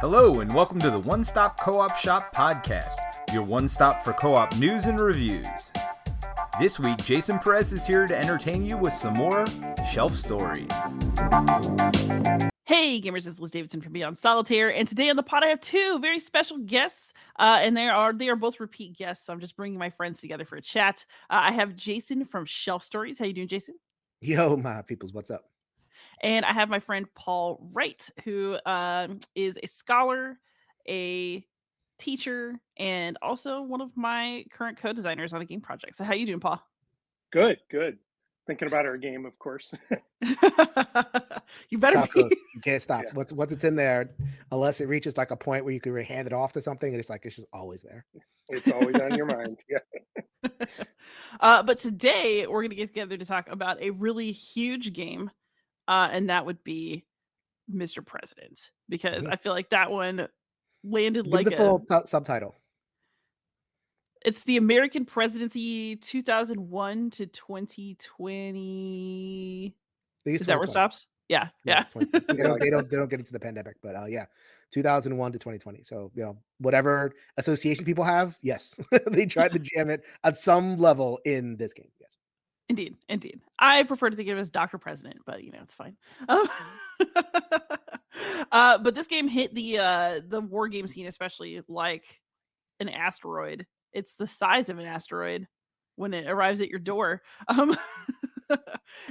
Hello, and welcome to the One Stop Co op Shop podcast, your one stop for co op news and reviews. This week, Jason Perez is here to entertain you with some more shelf stories. Hey, gamers, this is Liz Davidson from Beyond Solitaire, and today on the pod I have two very special guests, uh, and they are they are both repeat guests. So I'm just bringing my friends together for a chat. Uh, I have Jason from Shelf Stories. How you doing, Jason? Yo, my peoples, what's up? And I have my friend Paul Wright, who um, is a scholar, a teacher, and also one of my current co-designers on a game project. So how you doing, Paul? Good, good thinking about our game, of course. you better be. You can't stop. Yeah. Once once it's in there, unless it reaches like a point where you can hand it off to something, and it's like it's just always there. It's always on your mind. Yeah. Uh, but today we're going to get together to talk about a really huge game, uh, and that would be Mr. President, because mm-hmm. I feel like that one landed Give like the full a, t- subtitle. It's the American presidency 2001 to 2020. Is that where it stops? Yeah, yeah. yeah. they, don't, they don't they don't get into the pandemic, but uh, yeah, 2001 to 2020. So you know whatever association people have, yes, they tried to jam it at some level in this game. Indeed, indeed. I prefer to think of it as Doctor President, but you know it's fine. uh, but this game hit the uh, the war game scene, especially like an asteroid it's the size of an asteroid when it arrives at your door. Um,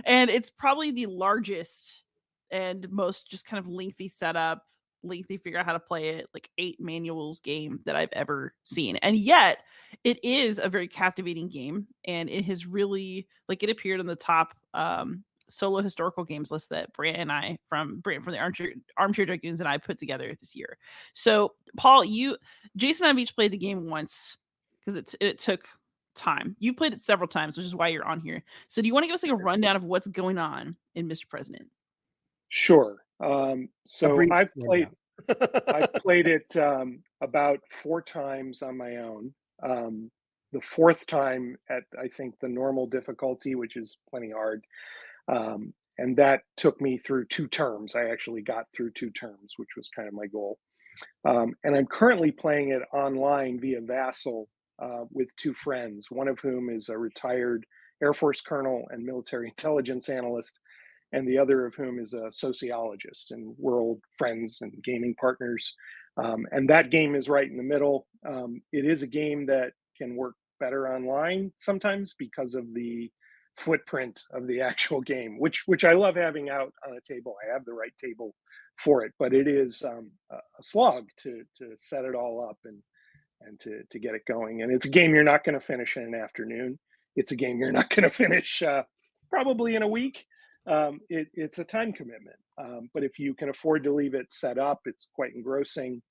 and it's probably the largest and most just kind of lengthy setup, lengthy figure out how to play it, like eight manuals game that I've ever seen. And yet it is a very captivating game. And it has really like it appeared on the top um solo historical games list that Brant and I from Brant from the Armchair Armchair Dragoons and I put together this year. So Paul, you Jason and I've each played the game once because it, it took time. You've played it several times, which is why you're on here. So, do you want to give us like a rundown of what's going on in Mr. President? Sure. Um, so I've played I've played it um, about four times on my own. Um, the fourth time at I think the normal difficulty, which is plenty hard, um, and that took me through two terms. I actually got through two terms, which was kind of my goal. Um, and I'm currently playing it online via Vassal uh, with two friends, one of whom is a retired Air Force colonel and military intelligence analyst, and the other of whom is a sociologist. And we're old friends and gaming partners. Um, and that game is right in the middle. Um, it is a game that can work better online sometimes because of the footprint of the actual game, which which I love having out on a table. I have the right table for it, but it is um, a slog to to set it all up and and to to get it going. And it's a game you're not going to finish in an afternoon. It's a game you're not going to finish uh, probably in a week. Um, it, it's a time commitment. Um, but if you can afford to leave it set up, it's quite engrossing.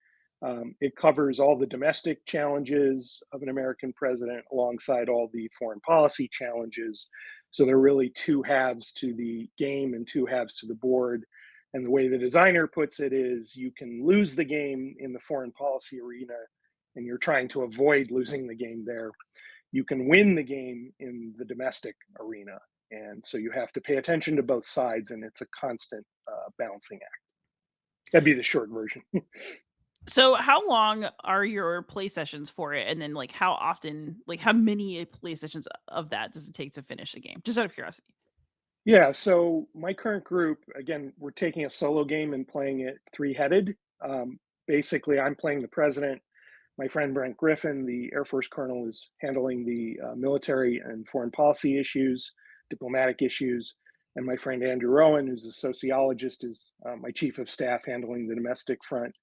Um, it covers all the domestic challenges of an American president alongside all the foreign policy challenges. So there are really two halves to the game and two halves to the board. And the way the designer puts it is you can lose the game in the foreign policy arena and you're trying to avoid losing the game there, you can win the game in the domestic arena. And so you have to pay attention to both sides, and it's a constant uh, balancing act. That'd be the short version. so, how long are your play sessions for it? And then, like, how often, like, how many play sessions of that does it take to finish a game? Just out of curiosity. Yeah. So, my current group, again, we're taking a solo game and playing it three headed. Um, basically, I'm playing the president my friend Brent Griffin, the Air Force colonel, is handling the uh, military and foreign policy issues, diplomatic issues. And my friend Andrew Rowan, who's a sociologist, is uh, my chief of staff handling the domestic front.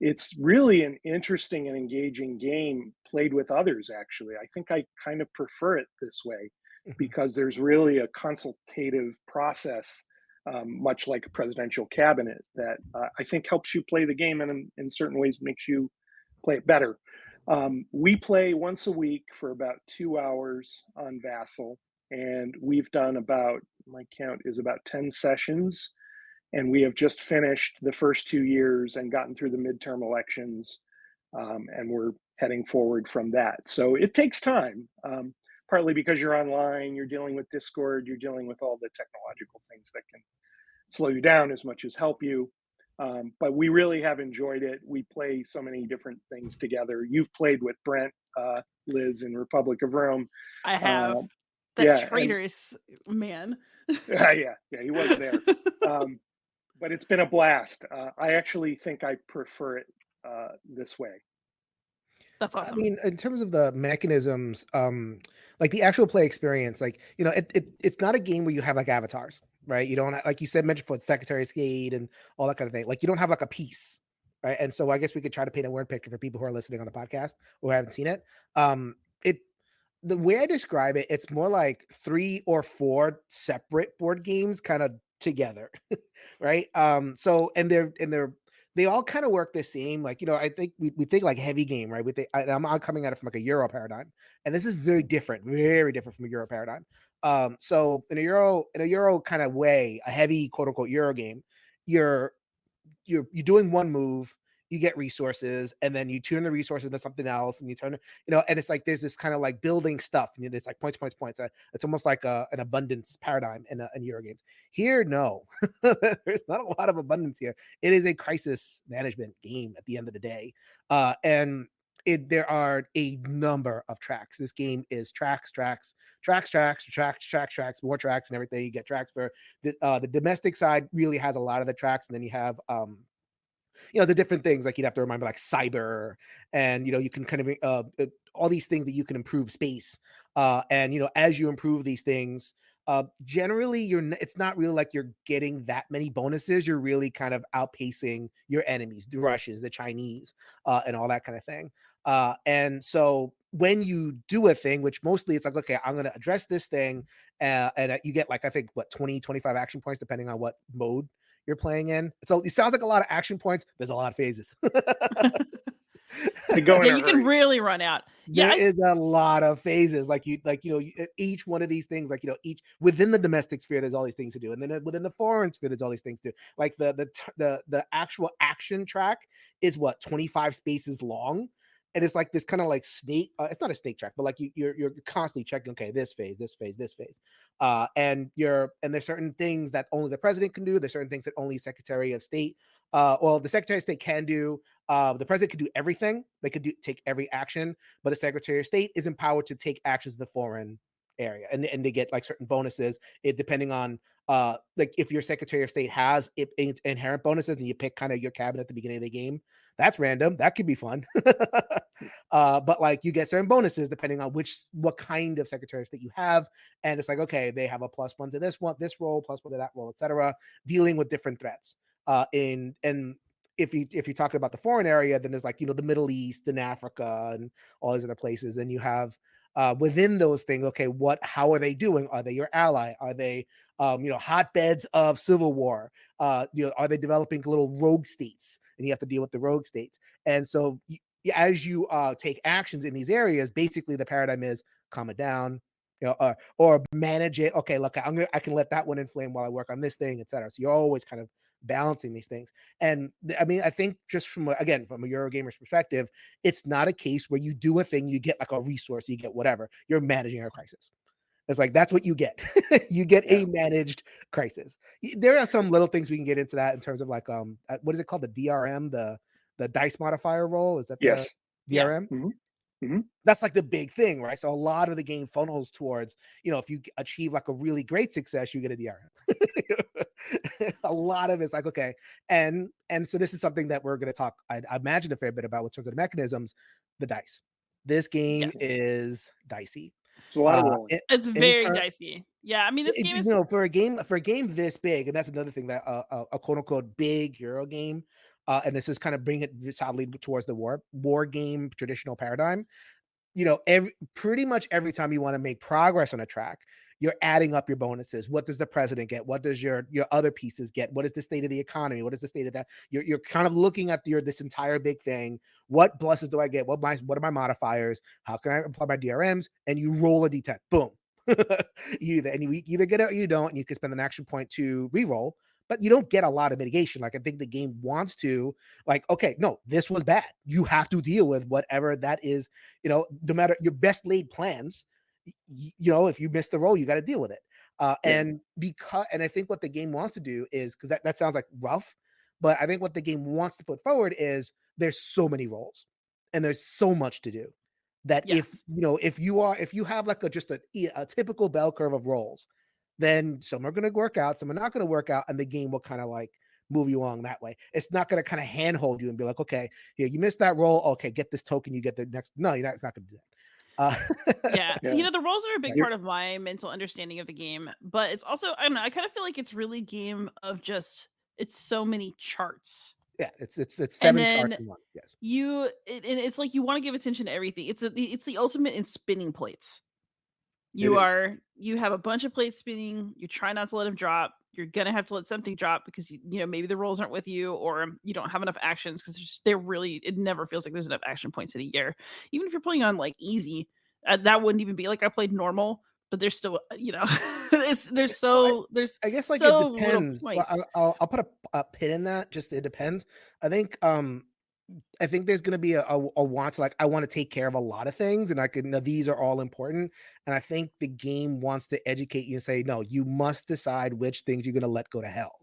It's really an interesting and engaging game played with others, actually. I think I kind of prefer it this way mm-hmm. because there's really a consultative process, um, much like a presidential cabinet, that uh, I think helps you play the game and in, in certain ways makes you play it better. Um, we play once a week for about two hours on Vassal, and we've done about my count is about 10 sessions. And we have just finished the first two years and gotten through the midterm elections, um, and we're heading forward from that. So it takes time, um, partly because you're online, you're dealing with Discord, you're dealing with all the technological things that can slow you down as much as help you. Um, but we really have enjoyed it. We play so many different things together. You've played with Brent, uh, Liz, in Republic of Rome. I have. Uh, that yeah, traitorous and, man. yeah, yeah, yeah. He was there. um, but it's been a blast. Uh, I actually think I prefer it uh, this way. That's awesome. I mean, in terms of the mechanisms, um, like the actual play experience, like you know, it, it it's not a game where you have like avatars, right? You don't like you said mentioned for Secretary of State and all that kind of thing. Like you don't have like a piece, right? And so I guess we could try to paint a word picture for people who are listening on the podcast or haven't seen it. Um, it the way I describe it, it's more like three or four separate board games kind of together, right? Um, so and they're and they're they all kind of work the same. Like, you know, I think we, we think like heavy game, right? We think I, am coming at it from like a Euro paradigm, and this is very different, very different from a Euro paradigm. Um, so in a Euro, in a Euro kind of way, a heavy quote unquote Euro game, you're you're you're doing one move, you get resources and then you turn the resources into something else and you turn you know, and it's like there's this kind of like building stuff and it's like points, points, points. Uh, it's almost like a, an abundance paradigm in, a, in Euro games. Here, no, there's not a lot of abundance here. It is a crisis management game at the end of the day. Uh, and it, there are a number of tracks. This game is tracks, tracks, tracks, tracks, tracks, tracks, tracks, more tracks, and everything. You get tracks for the uh, the domestic side. Really has a lot of the tracks, and then you have um, you know the different things like you'd have to remember like cyber and you know you can kind of uh, uh, all these things that you can improve space uh and you know as you improve these things uh generally you're it's not really like you're getting that many bonuses you're really kind of outpacing your enemies the russians the chinese uh and all that kind of thing uh and so when you do a thing which mostly it's like okay i'm going to address this thing uh, and uh, you get like i think what 20 25 action points depending on what mode you're playing in. So it sounds like a lot of action points. There's a lot of phases. yeah, you can really run out. Yeah, there I... is a lot of phases. Like you, like you know, each one of these things, like you know, each within the domestic sphere, there's all these things to do, and then uh, within the foreign sphere, there's all these things to do. Like the the the the actual action track is what 25 spaces long and it's like this kind of like snake. Uh, it's not a snake track, but like you, you're you're constantly checking. Okay, this phase, this phase, this phase, uh, and you're and there's certain things that only the president can do. There's certain things that only Secretary of State. Uh, well, the Secretary of State can do. Uh, the president could do everything. They could do take every action, but the Secretary of State is empowered to take actions in the foreign area, and and they get like certain bonuses. It depending on uh like if your Secretary of State has it, inherent bonuses, and you pick kind of your cabinet at the beginning of the game that's random. That could be fun. uh, but like you get certain bonuses depending on which what kind of secretaries that you have. And it's like, okay, they have a plus one to this one, this role, plus one to that role, etc. Dealing with different threats. Uh, in and if you if you're talking about the foreign area, then there's like you know the Middle East and Africa and all these other places. Then you have uh, within those things, okay, what how are they doing? Are they your ally? Are they um, you know hotbeds of civil war? Uh, you know, are they developing little rogue states? and you have to deal with the rogue states. And so as you uh, take actions in these areas, basically the paradigm is calm it down, you know, or, or manage it. Okay, look, I'm gonna I can let that one inflame while I work on this thing, etc. So you're always kind of balancing these things. And I mean, I think just from again from a Eurogamer's perspective, it's not a case where you do a thing, you get like a resource, you get whatever. You're managing a crisis. It's like that's what you get. you get yeah. a managed crisis. There are some little things we can get into that in terms of like um uh, what is it called the DRM the the dice modifier roll is that yes DRM? Yeah. Mm-hmm. Mm-hmm. That's like the big thing, right? So a lot of the game funnels towards, you know, if you achieve like a really great success, you get a DRM. a lot of it's like okay, and and so this is something that we're going to talk, I, I, imagine, a fair bit about in terms of the mechanisms, the dice. This game yes. is dicey. It's a lot of uh, rolling. It, it's very dicey. Yeah, I mean, this game is you know for a game for a game this big, and that's another thing that uh, a, a quote unquote big Euro game, uh, and this is kind of bring it sadly towards the war war game traditional paradigm. You know, every pretty much every time you want to make progress on a track, you're adding up your bonuses. What does the president get? What does your your other pieces get? What is the state of the economy? What is the state of that? You're you're kind of looking at your this entire big thing. What pluses do I get? What my what are my modifiers? How can I apply my DRMs? And you roll a d10. Boom. you either and you either get it or you don't, and you can spend an action point to re-roll but you don't get a lot of mitigation. Like I think the game wants to, like, okay, no, this was bad. You have to deal with whatever that is, you know, no matter your best laid plans you know, if you miss the roll, you got to deal with it. Uh. And because, and I think what the game wants to do is because that, that sounds like rough, But I think what the game wants to put forward is there's so many rolls and there's so much to do that yes. if you know if you are if you have like a just a, a typical bell curve of rolls then some are going to work out some are not going to work out and the game will kind of like move you along that way it's not going to kind of handhold you and be like okay yeah you missed that roll okay get this token you get the next no you're not it's not going to do that uh, yeah. yeah. you know the rolls are a big part of my mental understanding of the game, but it's also I don't know. I kind of feel like it's really game of just it's so many charts. Yeah, it's it's it's seven charts in one. Yes, you it, and it's like you want to give attention to everything. It's a, it's the ultimate in spinning plates. You are you have a bunch of plates spinning. You try not to let them drop. You're gonna have to let something drop because you, you know maybe the rolls aren't with you or you don't have enough actions because they're really it never feels like there's enough action points in a year. Even if you're playing on like easy, uh, that wouldn't even be like I played normal but there's still uh, you know it's there's so there's i guess like so it depends I'll, I'll, I'll, put a, a pin in that just it depends i think um i think there's going to be a, a, a, want to like i want to take care of a lot of things and i could know these are all important and i think the game wants to educate you and say no you must decide which things you're going to let go to hell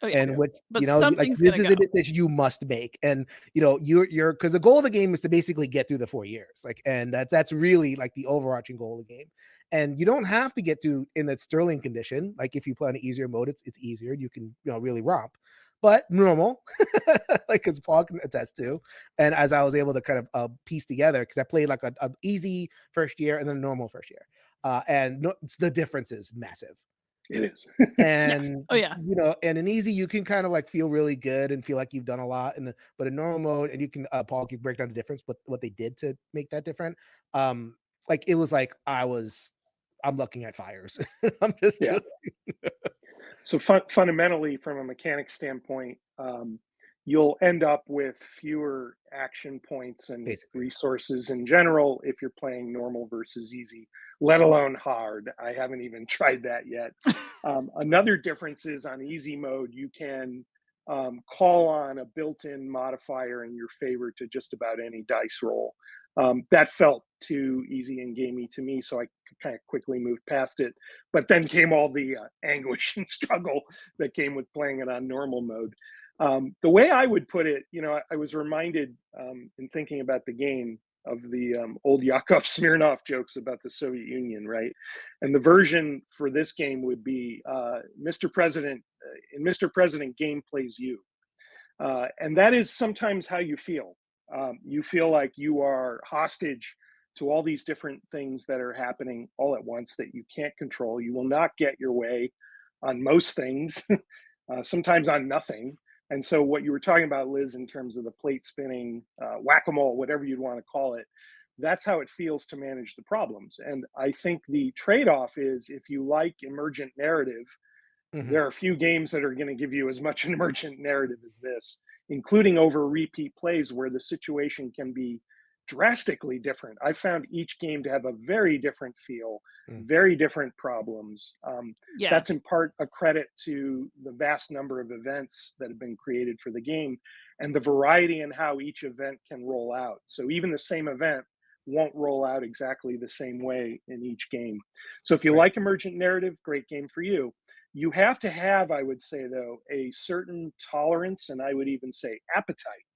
Oh, yeah. and which but you know like this is go. a decision you must make and you know you're you're because the goal of the game is to basically get through the four years like and that's that's really like the overarching goal of the game and you don't have to get to in that sterling condition. Like if you play on an easier mode, it's it's easier. You can you know really romp. But normal, like as Paul can attest to, and as I was able to kind of uh, piece together, because I played like a, a, easy first year and then a normal first year, uh, and no, the difference is massive. It is. and yeah. oh yeah. You know, and an easy you can kind of like feel really good and feel like you've done a lot. And but a normal mode, and you can uh Paul can break down the difference, but what they did to make that different. Um, like it was like I was I'm looking at fires. I'm just yeah. So fun, fundamentally, from a mechanic standpoint, um, you'll end up with fewer action points and Basically. resources in general if you're playing normal versus easy, let alone hard. I haven't even tried that yet. um, another difference is on easy mode, you can um, call on a built-in modifier in your favor to just about any dice roll. Um, that felt too easy and gamey to me, so I kind of quickly moved past it. But then came all the uh, anguish and struggle that came with playing it on normal mode. Um, the way I would put it, you know, I, I was reminded um, in thinking about the game of the um, old Yakov Smirnoff jokes about the Soviet Union, right? And the version for this game would be uh, Mr. President, uh, Mr. President, game plays you. Uh, and that is sometimes how you feel. Um, you feel like you are hostage to all these different things that are happening all at once that you can't control. You will not get your way on most things, uh, sometimes on nothing. And so, what you were talking about, Liz, in terms of the plate spinning, uh, whack a mole, whatever you'd want to call it, that's how it feels to manage the problems. And I think the trade off is if you like emergent narrative, mm-hmm. there are a few games that are going to give you as much an emergent narrative as this, including over repeat plays where the situation can be drastically different. I found each game to have a very different feel, mm. very different problems. Um, yeah. That's in part a credit to the vast number of events that have been created for the game and the variety in how each event can roll out. So even the same event won't roll out exactly the same way in each game. So if you right. like emergent narrative, great game for you. You have to have, I would say, though, a certain tolerance and I would even say appetite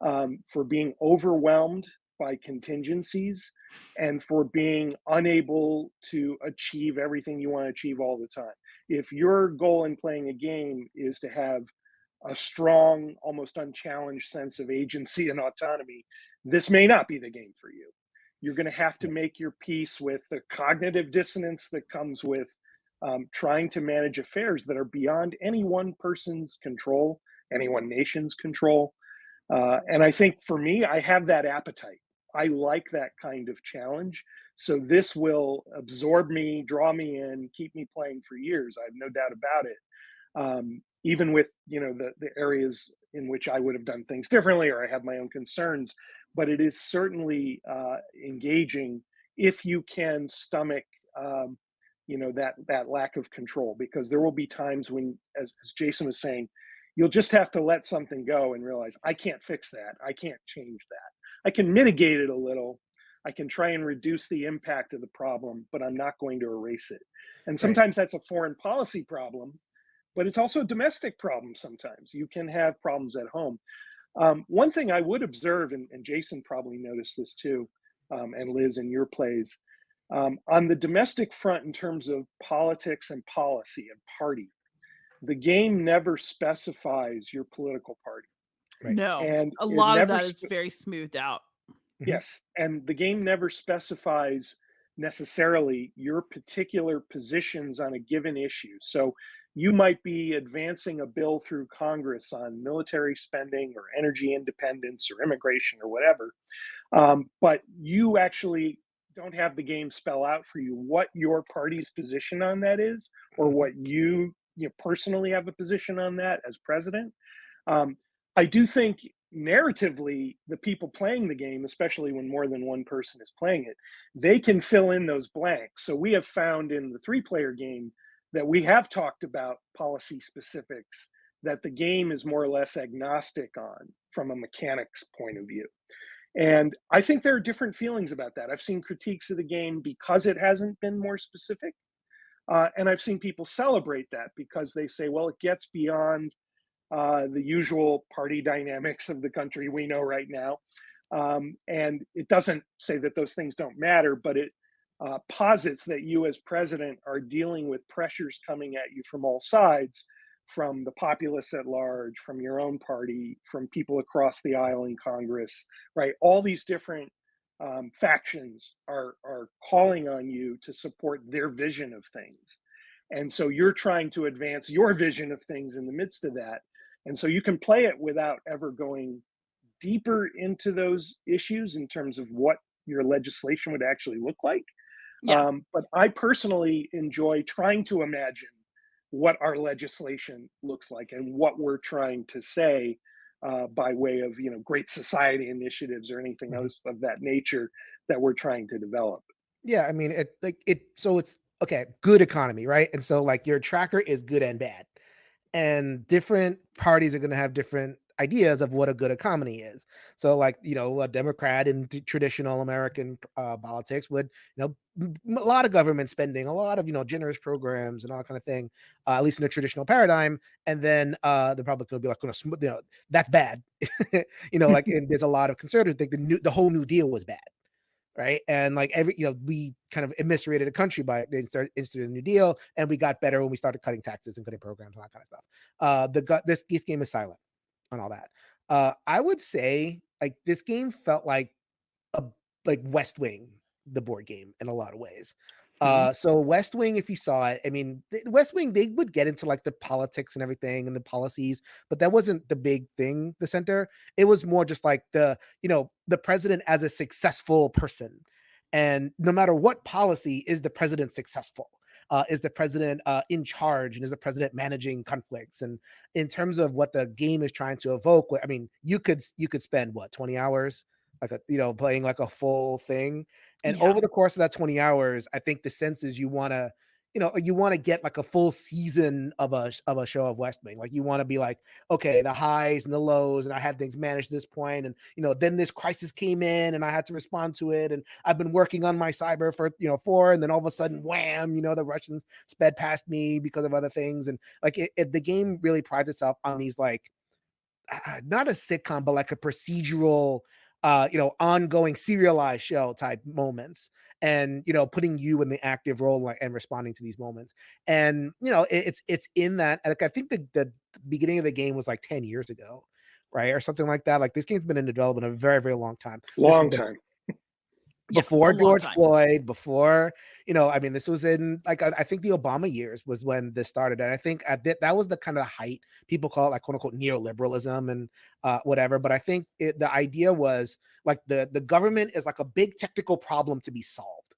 um, for being overwhelmed by contingencies and for being unable to achieve everything you want to achieve all the time. If your goal in playing a game is to have a strong, almost unchallenged sense of agency and autonomy, this may not be the game for you. You're going to have to make your peace with the cognitive dissonance that comes with um, trying to manage affairs that are beyond any one person's control, any one nation's control. Uh, and I think for me, I have that appetite. I like that kind of challenge. So this will absorb me, draw me in, keep me playing for years. I have no doubt about it. Um, even with you know the the areas in which I would have done things differently or I have my own concerns, but it is certainly uh, engaging if you can stomach um, you know that that lack of control because there will be times when as, as jason was saying you'll just have to let something go and realize i can't fix that i can't change that I can mitigate it a little. I can try and reduce the impact of the problem, but I'm not going to erase it. And sometimes right. that's a foreign policy problem but it's also a domestic problem sometimes. You can have problems at home. Um, one thing I would observe, and, and Jason probably noticed this too, um, and Liz in your plays, um, on the domestic front in terms of politics and policy and party, the game never specifies your political party. Right. No, and a lot of that is very smoothed out. Mm-hmm. Yes, and the game never specifies necessarily your particular positions on a given issue. So you might be advancing a bill through Congress on military spending or energy independence or immigration or whatever, um, but you actually don't have the game spell out for you what your party's position on that is or mm-hmm. what you you know, personally have a position on that as president. Um, I do think narratively, the people playing the game, especially when more than one person is playing it, they can fill in those blanks. So we have found in the three player game that we have talked about policy specifics that the game is more or less agnostic on from a mechanics point of view. And I think there are different feelings about that. I've seen critiques of the game because it hasn't been more specific. Uh, and I've seen people celebrate that because they say, well, it gets beyond uh, the usual party dynamics of the country we know right now. Um, and it doesn't say that those things don't matter, but it uh, posits that you as president are dealing with pressures coming at you from all sides from the populace at large, from your own party, from people across the aisle in Congress, right? All these different um, factions are are calling on you to support their vision of things, and so you're trying to advance your vision of things in the midst of that. And so you can play it without ever going deeper into those issues in terms of what your legislation would actually look like. Yeah. Um, but I personally enjoy trying to imagine what our legislation looks like and what we're trying to say uh, by way of you know great society initiatives or anything mm-hmm. else of that nature that we're trying to develop. Yeah, I mean it like it so it's okay, good economy, right? And so like your tracker is good and bad. And different parties are going to have different ideas of what a good economy is. So, like you know, a Democrat in traditional American uh, politics would you know a lot of government spending, a lot of you know generous programs and all kind of thing, uh, at least in a traditional paradigm. And then uh, the Republican would be like, you know, that's bad. you know, like and there's a lot of conservatives think the new the whole New Deal was bad. Right. And like every, you know, we kind of eviscerated the country by instituting the New Deal, and we got better when we started cutting taxes and cutting programs and that kind of stuff. Uh, the this, this game is silent on all that. Uh, I would say like this game felt like a like West Wing, the board game in a lot of ways. Mm-hmm. Uh, so West Wing, if you saw it, I mean, West Wing, they would get into like the politics and everything and the policies, but that wasn't the big thing. The center, it was more just like the, you know, the president as a successful person, and no matter what policy, is the president successful? Uh, is the president uh, in charge and is the president managing conflicts. And in terms of what the game is trying to evoke i mean you could you could spend what 20 hours? Like a you know playing like a full thing? And yeah. over the course of that 20 hours i think the sense is you want to you know you want to get like a full season of a of a show of West Wing. Like you want to be like, okay, the highs and the lows, and I had things managed this point, and you know then this crisis came in, and I had to respond to it, and I've been working on my cyber for you know four, and then all of a sudden, wham, you know the Russians sped past me because of other things, and like it, it, the game really prides itself on these like uh, not a sitcom, but like a procedural uh, you know, ongoing serialized show type moments and you know putting you in the active role and responding to these moments. And you know it, it's it's in that like i think the, the beginning of the game was like 10 years ago right or something like that like this game's been in development a very very long time. Long time before yeah, George Floyd, before you know, I mean, this was in like I, I, think the Obama years was when this started, and I think at that that was the kind of height people call it like quote unquote neoliberalism and uh, whatever. But I think it, the idea was like the the government is like a big technical problem to be solved,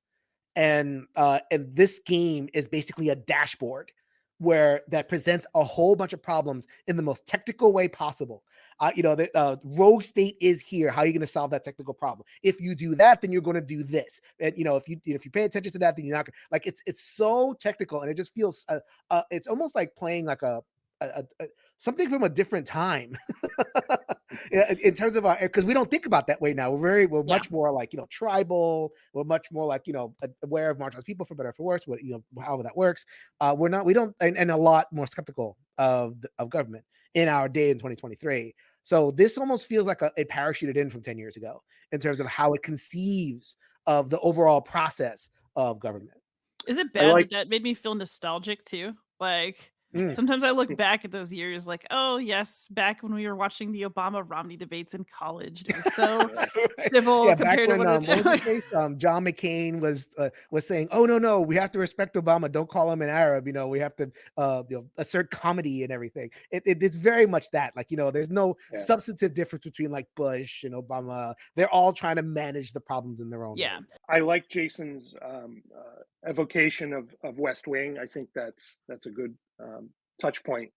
and uh, and this game is basically a dashboard where that presents a whole bunch of problems in the most technical way possible. Uh, you know, the uh, rogue state is here. How are you going to solve that technical problem? If you do that, then you're going to do this. And you know, if you if you pay attention to that, then you're not gonna, like it's it's so technical, and it just feels uh, uh it's almost like playing like a, a, a something from a different time. in terms of our because we don't think about that way now. We're very we're yeah. much more like you know tribal. We're much more like you know aware of marginalized people for better or for worse. What you know however that works. Uh, we're not we don't and, and a lot more skeptical of of government in our day in 2023. So this almost feels like a, it parachuted in from 10 years ago in terms of how it conceives of the overall process of government. Is it bad like, that that made me feel nostalgic too? Like Mm. Sometimes I look back at those years like, oh yes, back when we were watching the Obama Romney debates in college, it was so civil yeah, compared when, to what, um, what was case? Um, John McCain was uh, was saying, oh no no, we have to respect Obama. Don't call him an Arab. You know, we have to uh, you know assert comedy and everything. It, it, it's very much that. Like you know, there's no yeah. substantive difference between like Bush and Obama. They're all trying to manage the problems in their own. Yeah, way. I like Jason's um, uh, evocation of of West Wing. I think that's that's a good um, touch point.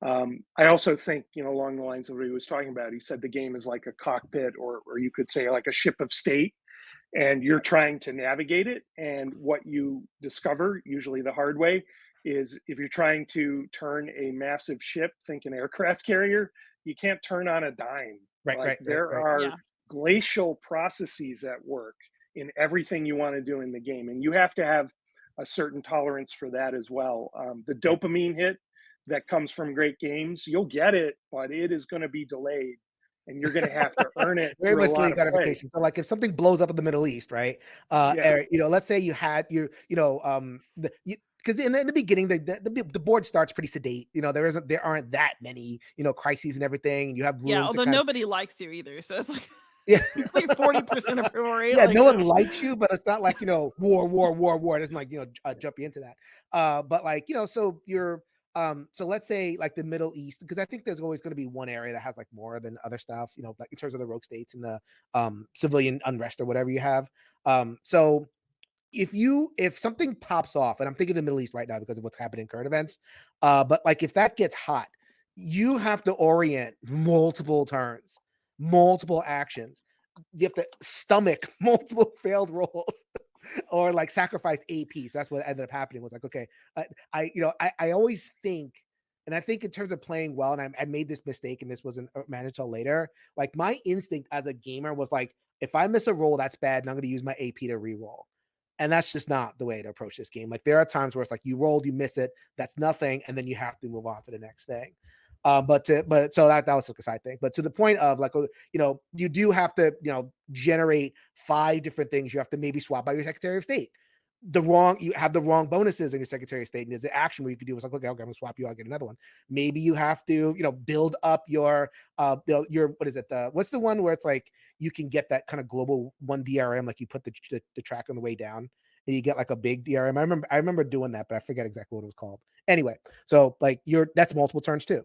Um, I also think, you know, along the lines of what he was talking about, he said the game is like a cockpit, or or you could say like a ship of state, and you're trying to navigate it. And what you discover, usually the hard way, is if you're trying to turn a massive ship, think an aircraft carrier, you can't turn on a dime. Right, like, right. There right, are yeah. glacial processes at work in everything you want to do in the game, and you have to have a certain tolerance for that as well. Um, the dopamine hit that comes from great games, you'll get it, but it is going to be delayed. And you're going to have to earn it. Very much league gratification. So, like, if something blows up in the Middle East, right? Uh, yeah. or, you know, let's say you had your, you know, um, the, you, because in, in, the beginning the, the, the board starts pretty sedate you know there isn't there aren't that many you know crises and everything and you have yeah although nobody of... likes you either so it's like yeah, forty percent approval rate. Yeah, like, no one likes you, but it's not like you know war, war, war, war. It doesn't like you know uh, jump you into that. Uh, but like you know, so you're um, so let's say like the Middle East, because I think there's always going to be one area that has like more than other stuff, you know, like in terms of the rogue states and the um civilian unrest or whatever you have. Um, so if you if something pops off, and I'm thinking the Middle East right now because of what's happening in current events, uh, but like if that gets hot, you have to orient multiple turns, multiple actions. You have to stomach multiple failed rolls or like sacrificed AP. So that's what ended up happening. Was like, okay, I, I you know, I, I always think, and I think in terms of playing well, and I, I made this mistake, and this wasn't uh, managed till later. Like my instinct as a gamer was like, if I miss a roll, that's bad, and I'm going to use my AP to re-roll. And that's just not the way to approach this game. Like there are times where it's like you rolled, you miss it, that's nothing, and then you have to move on to the next thing. Um, but to, but so that that was like a side thing. But to the point of like, you know, you do have to, you know, generate five different things. You have to maybe swap by your Secretary of State. The wrong, you have the wrong bonuses in your Secretary of State, and there's an action where you could do was like, okay, okay, I'm gonna swap you, I'll get another one. Maybe you have to, you know, build up your, uh, build your what is it? The what's the one where it's like you can get that kind of global one DRM, like you put the the, the track on the way down and you get like a big DRM. I remember I remember doing that, but I forget exactly what it was called. Anyway, so like you're that's multiple turns too.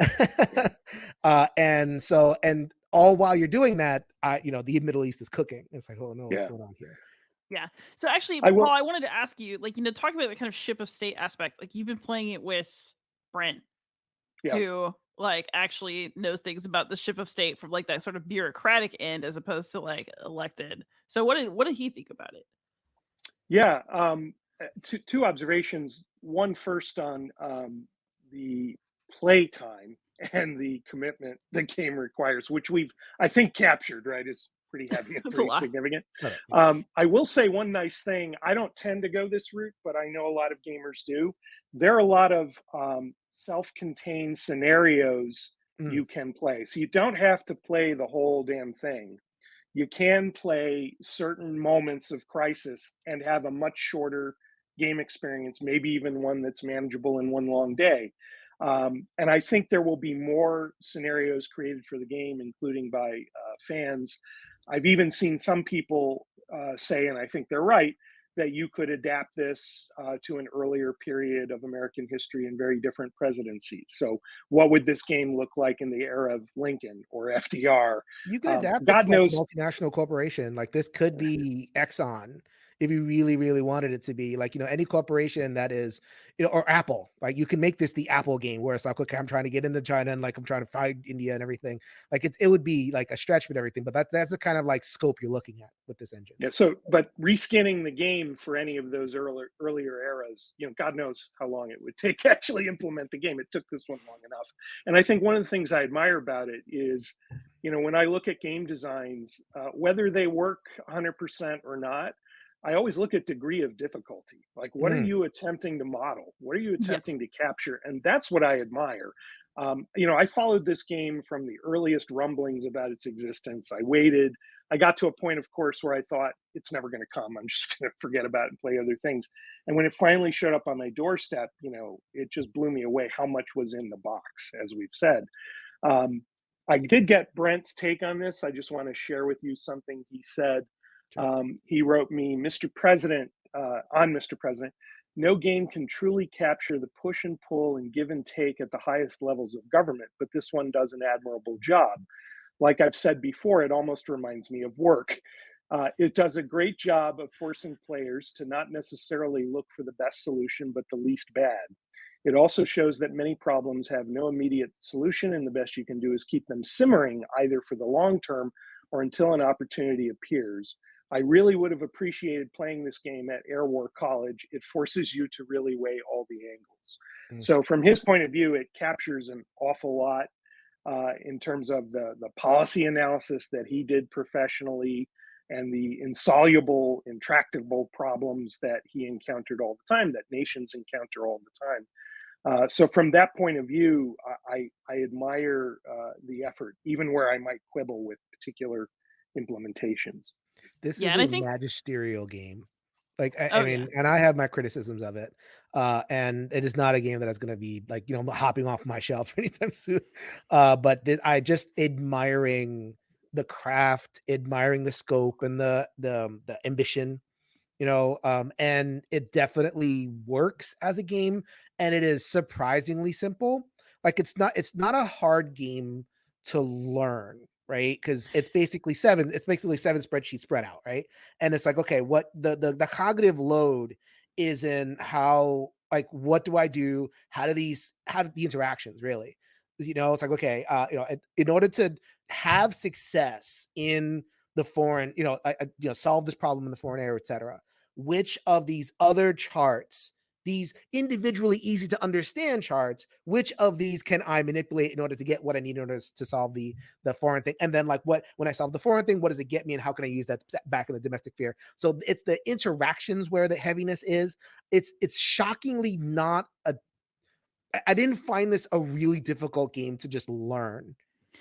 uh, and so, and all while you're doing that, I, you know, the Middle East is cooking. It's like, oh no, what's yeah. going on here? Yeah. So actually, I will... Paul, I wanted to ask you, like, you know, talk about the kind of ship of state aspect. Like, you've been playing it with Brent, yeah. who like actually knows things about the ship of state from like that sort of bureaucratic end as opposed to like elected. So what did what did he think about it? Yeah, um, uh, two two observations. One first on um, the play time and the commitment the game requires, which we've I think captured, right, is pretty heavy and pretty significant. Um, I will say one nice thing. I don't tend to go this route, but I know a lot of gamers do. There are a lot of um, self-contained scenarios mm. you can play, so you don't have to play the whole damn thing. You can play certain moments of crisis and have a much shorter game experience, maybe even one that's manageable in one long day. Um, and I think there will be more scenarios created for the game, including by uh, fans. I've even seen some people uh, say, and I think they're right, that you could adapt this uh, to an earlier period of American history and very different presidencies. So, what would this game look like in the era of Lincoln or FDR? You could um, adapt. Um, God knows, multinational corporation like this could be Exxon if you really really wanted it to be like you know any corporation that is you know or apple like you can make this the apple game where it's like okay i'm trying to get into china and like i'm trying to find india and everything. Like it, it would be like a stretch with everything but that's that's the kind of like scope you're looking at with this engine. Yeah so but reskinning the game for any of those earlier earlier eras you know god knows how long it would take to actually implement the game. It took this one long enough. And i think one of the things i admire about it is you know when i look at game designs uh, whether they work 100% or not I always look at degree of difficulty. Like, what mm. are you attempting to model? What are you attempting yeah. to capture? And that's what I admire. Um, you know, I followed this game from the earliest rumblings about its existence. I waited. I got to a point, of course, where I thought it's never going to come. I'm just going to forget about it and play other things. And when it finally showed up on my doorstep, you know, it just blew me away how much was in the box, as we've said. Um, I did get Brent's take on this. I just want to share with you something he said um, he wrote me, Mr. President, uh, on Mr. President, no game can truly capture the push and pull and give and take at the highest levels of government, but this one does an admirable job. Like I've said before, it almost reminds me of work. Uh, it does a great job of forcing players to not necessarily look for the best solution, but the least bad. It also shows that many problems have no immediate solution, and the best you can do is keep them simmering either for the long term or until an opportunity appears. I really would have appreciated playing this game at Air War College. It forces you to really weigh all the angles. Mm. So, from his point of view, it captures an awful lot uh, in terms of the, the policy analysis that he did professionally and the insoluble, intractable problems that he encountered all the time, that nations encounter all the time. Uh, so, from that point of view, I, I admire uh, the effort, even where I might quibble with particular implementations. This yeah, is a think... magisterial game. Like I, oh, I mean, yeah. and I have my criticisms of it. Uh, and it is not a game that is going to be like you know hopping off my shelf anytime soon. Uh, but th- I just admiring the craft, admiring the scope and the the um, the ambition, you know. Um, and it definitely works as a game, and it is surprisingly simple. Like it's not it's not a hard game to learn right? Because it's basically seven. It's basically seven spreadsheets spread out, right? And it's like, okay, what the the, the cognitive load is in how like what do I do? How do these how do the interactions really? You know, it's like okay, uh, you know, in order to have success in the foreign, you know, I, I, you know, solve this problem in the foreign air, etc. Which of these other charts these individually easy to understand charts which of these can i manipulate in order to get what i need in order to solve the the foreign thing and then like what when i solve the foreign thing what does it get me and how can i use that back in the domestic sphere so it's the interactions where the heaviness is it's it's shockingly not a i didn't find this a really difficult game to just learn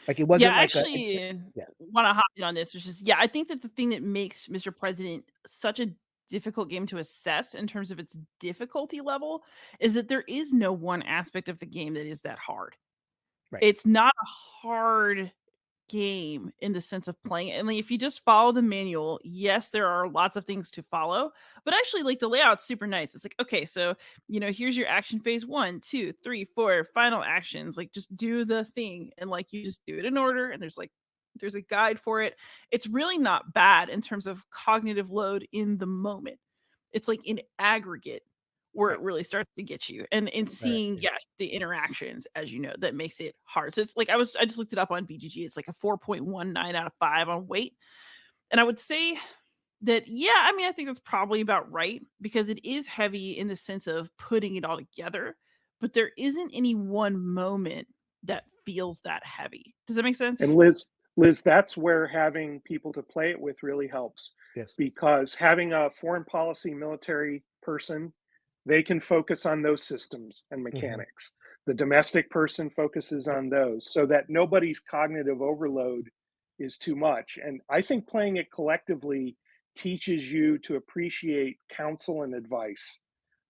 like it wasn't yeah, like actually a, yeah. want to hop in on this, which is yeah, I think that the thing that makes Mr. President such a difficult game to assess in terms of its difficulty level is that there is no one aspect of the game that is that hard. Right. It's not a hard game in the sense of playing it. And like, if you just follow the manual, yes, there are lots of things to follow, but actually, like the layout's super nice. It's like, okay, so you know, here's your action phase one, two, three, four, final actions. Like, just do the thing, and like you just do it in order. And there's like there's a guide for it. It's really not bad in terms of cognitive load in the moment. It's like in aggregate where it really starts to get you and in seeing right. yes the interactions as you know that makes it hard so it's like i was i just looked it up on bgg it's like a 4.19 out of 5 on weight and i would say that yeah i mean i think that's probably about right because it is heavy in the sense of putting it all together but there isn't any one moment that feels that heavy does that make sense and liz Liz, that's where having people to play it with really helps. Yes. Because having a foreign policy military person, they can focus on those systems and mm-hmm. mechanics. Mm-hmm. The domestic person focuses on those so that nobody's cognitive overload is too much. And I think playing it collectively teaches you to appreciate counsel and advice.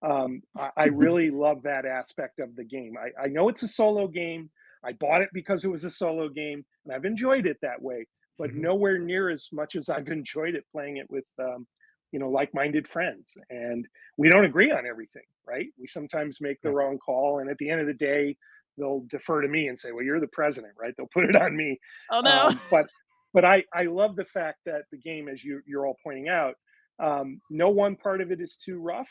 Um, I, I, really love that aspect of the game. I, I know it's a solo game. I bought it because it was a solo game, and I've enjoyed it that way, but mm-hmm. nowhere near as much as I've enjoyed it playing it with, um, you know, like-minded friends. And we don't agree on everything, right? We sometimes make the wrong call, and at the end of the day, they'll defer to me and say, "Well, you're the president, right?" They'll put it on me. Oh no! Um, but but I I love the fact that the game, as you you're all pointing out, Um, no one part of it is too rough,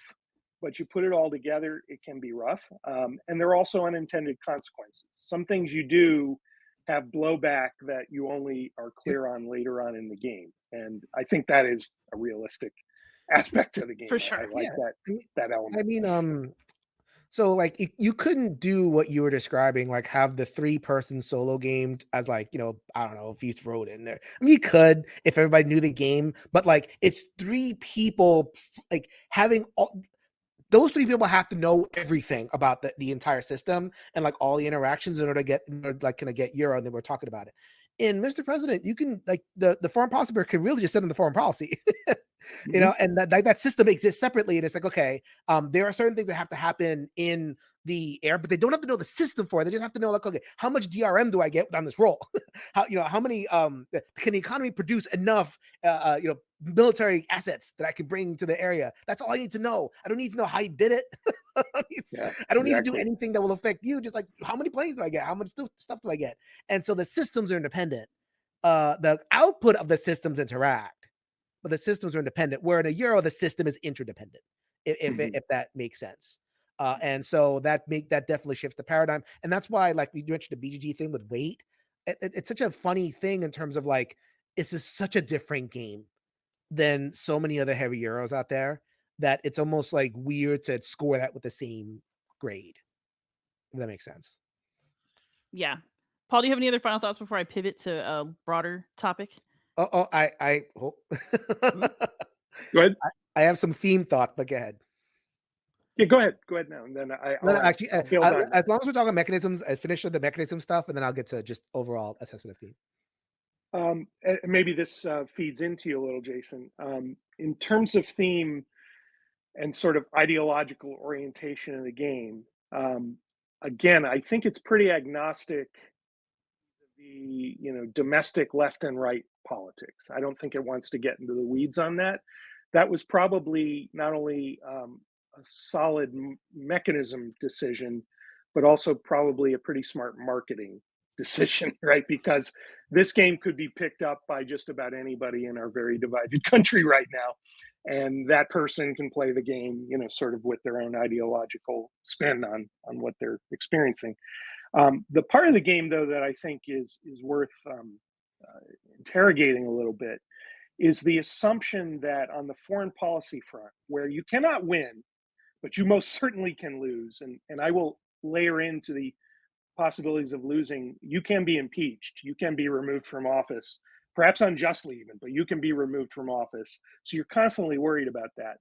but you put it all together, it can be rough. Um, and there are also unintended consequences. Some things you do have blowback that you only are clear on later on in the game. And I think that is a realistic aspect of the game. For sure. I like yeah. that that element. I mean, um, so like it, you couldn't do what you were describing, like have the three person solo game as like you know I don't know Feast Road in there. I mean, you could if everybody knew the game, but like it's three people like having all those three people have to know everything about the, the entire system and like all the interactions in order to get in order, like kind of get euro and then we're talking about it in mr president you can like the the foreign policy can really just sit in the foreign policy mm-hmm. you know and that, that, that system exists separately and it's like okay um there are certain things that have to happen in the air but they don't have to know the system for it they just have to know like okay how much drm do i get on this roll how you know how many um can the economy produce enough uh, uh, you know military assets that i can bring to the area that's all i need to know i don't need to know how you did it I don't, yeah, I don't exactly. need to do anything that will affect you just like how many planes do i get how much stuff do i get and so the systems are independent uh the output of the systems interact but the systems are independent. Where in a Euro, the system is interdependent, if mm-hmm. if, if that makes sense. Uh, and so that make that definitely shifts the paradigm, and that's why, like we mentioned, the BGG thing with weight. It, it, it's such a funny thing in terms of like this is such a different game than so many other heavy euros out there that it's almost like weird to score that with the same grade. If that makes sense. Yeah. Paul, do you have any other final thoughts before I pivot to a broader topic? Oh, oh I, I, oh. go ahead. I, I, have some theme thought, but go ahead. Yeah, go ahead. Go ahead now, and then I. No, no, actually, uh, uh, as long as we're talking mechanisms, I finish the mechanism stuff, and then I'll get to just overall assessment of theme. Um, maybe this uh, feeds into you a little, Jason. Um, in terms of theme and sort of ideological orientation in the game, um, again, I think it's pretty agnostic the you know domestic left and right politics. I don't think it wants to get into the weeds on that. That was probably not only um, solid mechanism decision, but also probably a pretty smart marketing decision, right? Because this game could be picked up by just about anybody in our very divided country right now. And that person can play the game, you know, sort of with their own ideological spin on on what they're experiencing. Um, the part of the game, though, that I think is is worth um, uh, interrogating a little bit is the assumption that on the foreign policy front, where you cannot win, but you most certainly can lose, and and I will layer into the possibilities of losing. You can be impeached. You can be removed from office, perhaps unjustly even, but you can be removed from office. So you're constantly worried about that.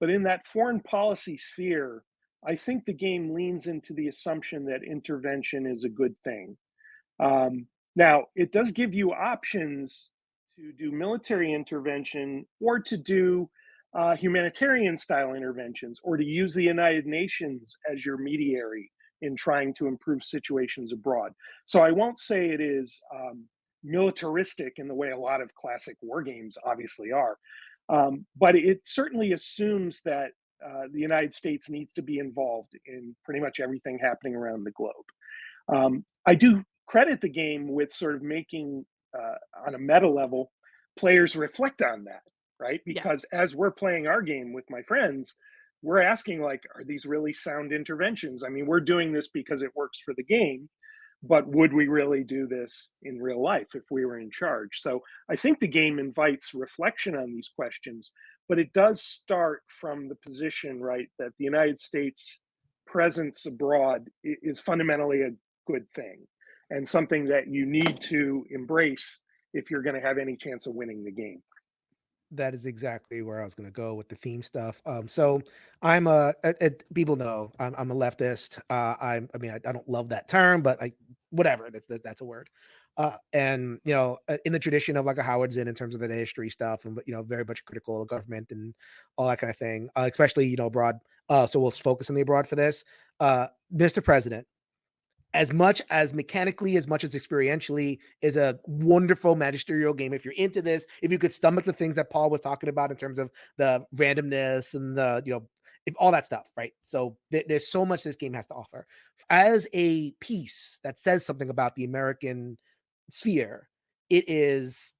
But in that foreign policy sphere, I think the game leans into the assumption that intervention is a good thing. Um, now, it does give you options to do military intervention or to do uh, humanitarian style interventions or to use the United Nations as your mediary in trying to improve situations abroad. So I won't say it is um, militaristic in the way a lot of classic war games obviously are, um, but it certainly assumes that uh, the United States needs to be involved in pretty much everything happening around the globe. Um, I do credit the game with sort of making, uh, on a meta level, players reflect on that, right? Because yeah. as we're playing our game with my friends, we're asking, like, are these really sound interventions? I mean, we're doing this because it works for the game, but would we really do this in real life if we were in charge? So I think the game invites reflection on these questions, but it does start from the position, right, that the United States presence abroad is fundamentally a good thing and something that you need to embrace if you're going to have any chance of winning the game. That is exactly where I was going to go with the theme stuff. Um, so I'm a, a, a people know I'm, I'm, a leftist. Uh, I'm, I mean, I, I, don't love that term, but I, whatever, that's, that's a word uh, and you know, uh, in the tradition of like a Howard Zinn in terms of the history stuff, and you know, very much critical of government and all that kind of thing, uh, especially you know abroad. Uh, so we'll focus on the abroad for this. Uh, Mr. President, as much as mechanically, as much as experientially, is a wonderful magisterial game. If you're into this, if you could stomach the things that Paul was talking about in terms of the randomness and the you know if all that stuff, right? So th- there's so much this game has to offer. As a piece that says something about the American sphere, it is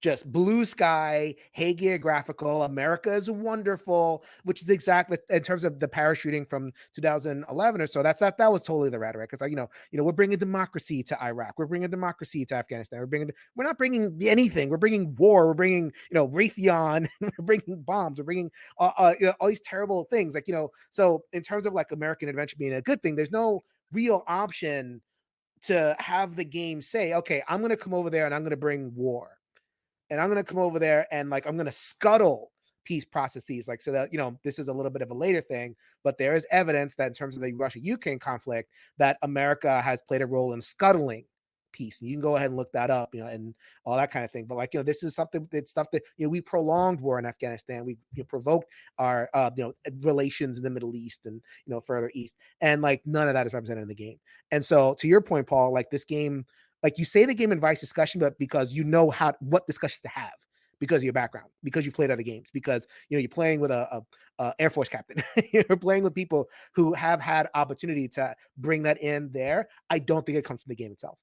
just blue sky, hagiographical, America is wonderful, which is exactly in terms of the parachuting from 2011 or so. That's that that was totally the rhetoric. It's like you know, you know, we're bringing democracy to Iraq, we're bringing democracy to Afghanistan, we're bringing, we're not bringing anything, we're bringing war, we're bringing you know Raytheon, we're bringing bombs, we're bringing uh, uh, you know, all these terrible things. Like you know, so in terms of like American adventure being a good thing, there's no real option to have the game say, okay, I'm going to come over there and I'm going to bring war and I'm going to come over there and like I'm going to scuttle peace processes like so that you know this is a little bit of a later thing but there is evidence that in terms of the Russia Ukraine conflict that America has played a role in scuttling peace you can go ahead and look that up you know and all that kind of thing but like you know this is something that stuff that you know we prolonged war in Afghanistan we you know, provoked our uh you know relations in the Middle East and you know further east and like none of that is represented in the game and so to your point Paul like this game like you say the game advice discussion, but because you know how what discussions to have because of your background, because you've played other games, because you know you're playing with a, a, a Air Force captain, you're playing with people who have had opportunity to bring that in there. I don't think it comes from the game itself.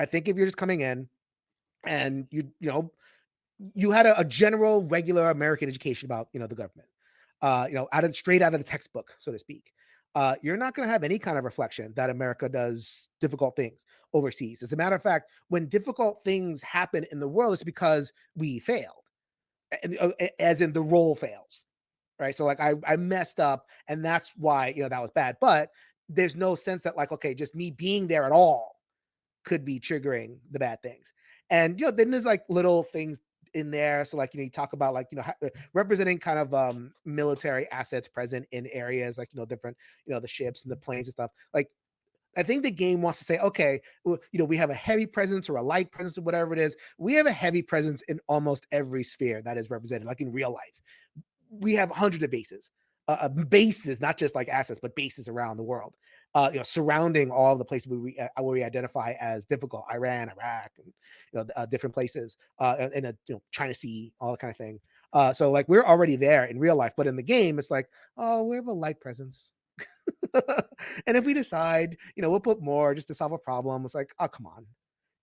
I think if you're just coming in and you you know you had a, a general regular American education about you know the government, uh, you know out of straight out of the textbook, so to speak uh, you're not going to have any kind of reflection that America does difficult things overseas. As a matter of fact, when difficult things happen in the world, it's because we failed, uh, as in the role fails, right? So like I I messed up, and that's why you know that was bad. But there's no sense that like okay, just me being there at all could be triggering the bad things. And you know, then there's like little things in there. So like you know, you talk about like you know uh, representing kind of um military assets present in areas like you know different you know the ships and the planes and stuff. Like I think the game wants to say, okay, you know, we have a heavy presence or a light presence or whatever it is. We have a heavy presence in almost every sphere that is represented, like in real life. We have hundreds of bases, uh, uh bases, not just like assets, but bases around the world uh, you know, surrounding all the places we, uh, where we identify as difficult, Iran, Iraq, and you know, uh, different places, uh, in a you know, China Sea, all that kind of thing. Uh, so like we're already there in real life, but in the game, it's like, oh, we have a light presence. and if we decide, you know, we'll put more just to solve a problem, it's like, oh, come on,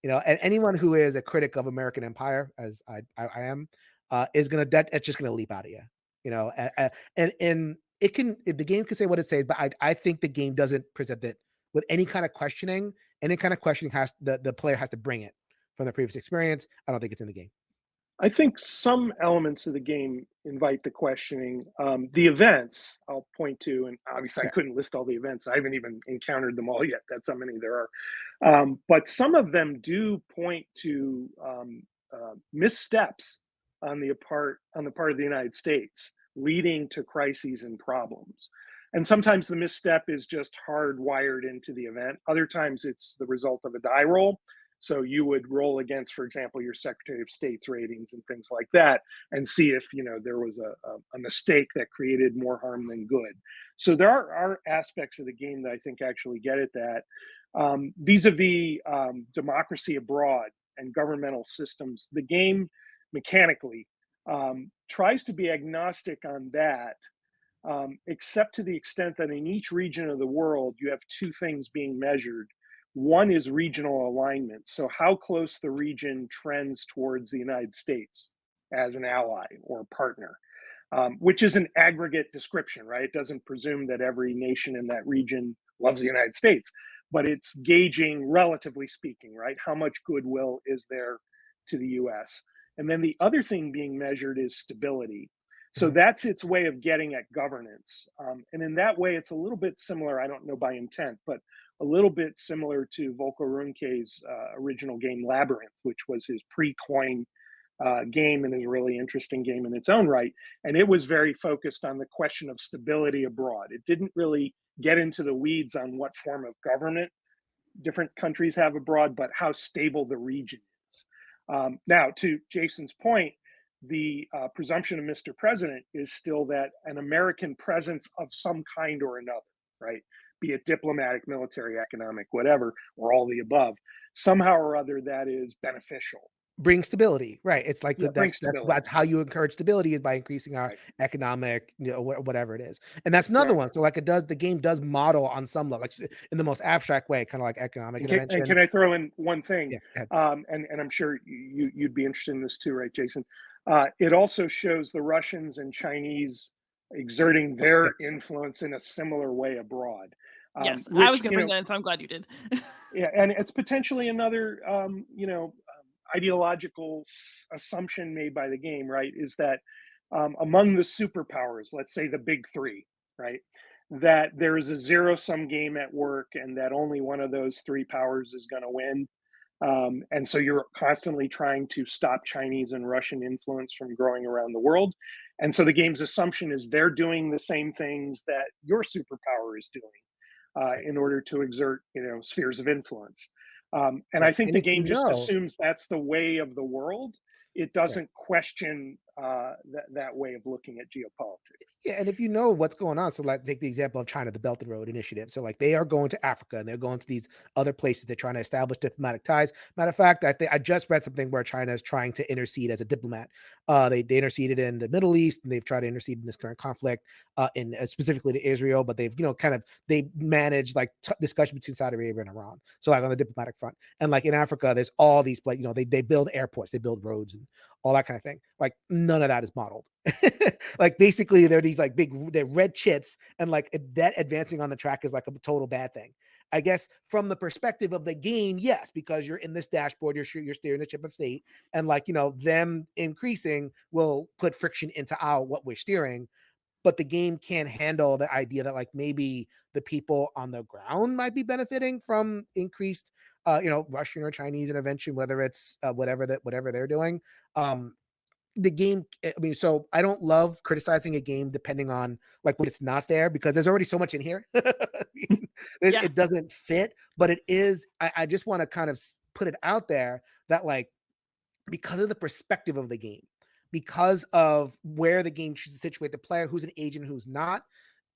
you know. And anyone who is a critic of American empire, as I I, I am, uh, is gonna that it's just gonna leap out of you, you know. And and, and it can the game can say what it says, but I I think the game doesn't present it with any kind of questioning. Any kind of questioning has the the player has to bring it from the previous experience. I don't think it's in the game. I think some elements of the game invite the questioning. Um, the events I'll point to, and obviously yeah. I couldn't list all the events. I haven't even encountered them all yet. That's how many there are. Um, but some of them do point to um, uh, missteps on the part on the part of the United States leading to crises and problems. And sometimes the misstep is just hardwired into the event. Other times it's the result of a die roll. So you would roll against, for example, your Secretary of State's ratings and things like that, and see if you know there was a, a, mistake that created more harm than good. So there are, are, aspects of the game that I think actually get at that. Um, vis-a-vis um, democracy abroad and governmental systems, the game mechanically um, tries to be agnostic on that, um, except to the extent that in each region of the world, you have two things being measured. One is regional alignment. So, how close the region trends towards the United States as an ally or partner, um, which is an aggregate description, right? It doesn't presume that every nation in that region loves the United States, but it's gauging, relatively speaking, right? How much goodwill is there to the US? And then the other thing being measured is stability. So mm-hmm. that's its way of getting at governance. Um, and in that way, it's a little bit similar, I don't know by intent, but a little bit similar to Volker Ruhnke's uh, original game Labyrinth, which was his pre coin uh, game and is a really interesting game in its own right. And it was very focused on the question of stability abroad. It didn't really get into the weeds on what form of government different countries have abroad, but how stable the region um, now, to Jason's point, the uh, presumption of Mr. President is still that an American presence of some kind or another, right? Be it diplomatic, military, economic, whatever, or all the above, somehow or other that is beneficial. Bring stability right it's like yeah, that's, that's, that's, how you encourage stability is by increasing our right. economic you know whatever it is and that's another right. one so like it does the game does model on some level like in the most abstract way kind of like economic and can, and can i throw in one thing yeah, um and, and i'm sure you you'd be interested in this too right jason? Uh it also shows the russians and chinese exerting their influence in a similar way abroad um, yes which, i was gonna bring know, that in so i'm glad you did. Yeah and it's potentially another um you know ideological assumption made by the game, right, is that um, among the superpowers, let's say the big three, right, that there is a zero sum game at work and that only one of those three powers is going to win. Um, and so you're constantly trying to stop Chinese and Russian influence from growing around the world. And so the game's assumption is they're doing the same things that your superpower is doing uh, in order to exert, you know, spheres of influence. Um, and I think the game just assumes that's the way of the world. It doesn't yeah. question uh, that that way of looking at geopolitics. Yeah, and if you know what's going on, so like take the example of China, the Belt and Road Initiative. So like they are going to Africa and they're going to these other places. They're trying to establish diplomatic ties. Matter of fact, I think I just read something where China is trying to intercede as a diplomat. Uh, they they interceded in the Middle East and they've tried to intercede in this current conflict, uh, in uh, specifically to Israel. But they've you know kind of they manage like t- discussion between Saudi Arabia and Iran. So like on the diplomatic front, and like in Africa, there's all these like you know they they build airports, they build roads and all that kind of thing. Like none of that is modeled. like basically, they're these like big they're red chits, and like that advancing on the track is like a total bad thing. I guess from the perspective of the game, yes, because you're in this dashboard, you're you're steering the chip of state, and like you know them increasing will put friction into our what we're steering. But the game can't handle the idea that like maybe the people on the ground might be benefiting from increased uh, you know, Russian or Chinese intervention, whether it's uh, whatever that whatever they're doing. Um, the game, eh, I mean, so I don't love criticizing a game depending on like when it's not there because there's already so much in here. it, yeah. it, doesn't fit, but it is. I, I just want to kind of put it out there that like because of the perspective of the game, because of where the game should situate the player, who's an agent, who's not,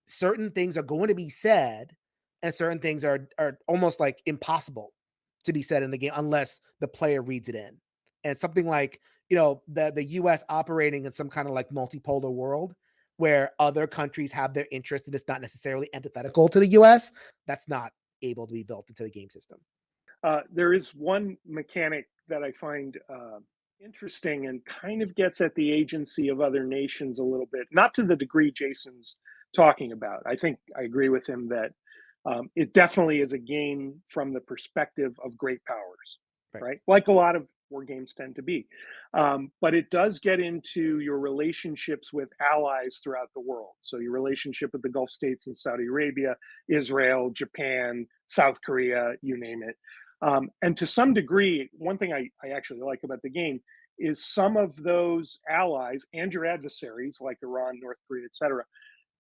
certain things are going to be said, and certain things are are almost like impossible to be said in the game unless the player reads it in. And something like, you know, the the US operating in some kind of like multipolar world where other countries have their interest and it's not necessarily antithetical to the US, that's not able to be built into the game system. Uh, there is one mechanic that I find uh, interesting and kind of gets at the agency of other nations a little bit, not to the degree Jason's talking about. I think I agree with him that um, it definitely is a game from the perspective of great powers, right? right? Like a lot of war games tend to be. Um, but it does get into your relationships with allies throughout the world. So your relationship with the Gulf states and Saudi Arabia, Israel, Japan, South Korea, you name it. Um, and to some degree, one thing I, I actually like about the game is some of those allies and your adversaries like Iran, North Korea, etc.,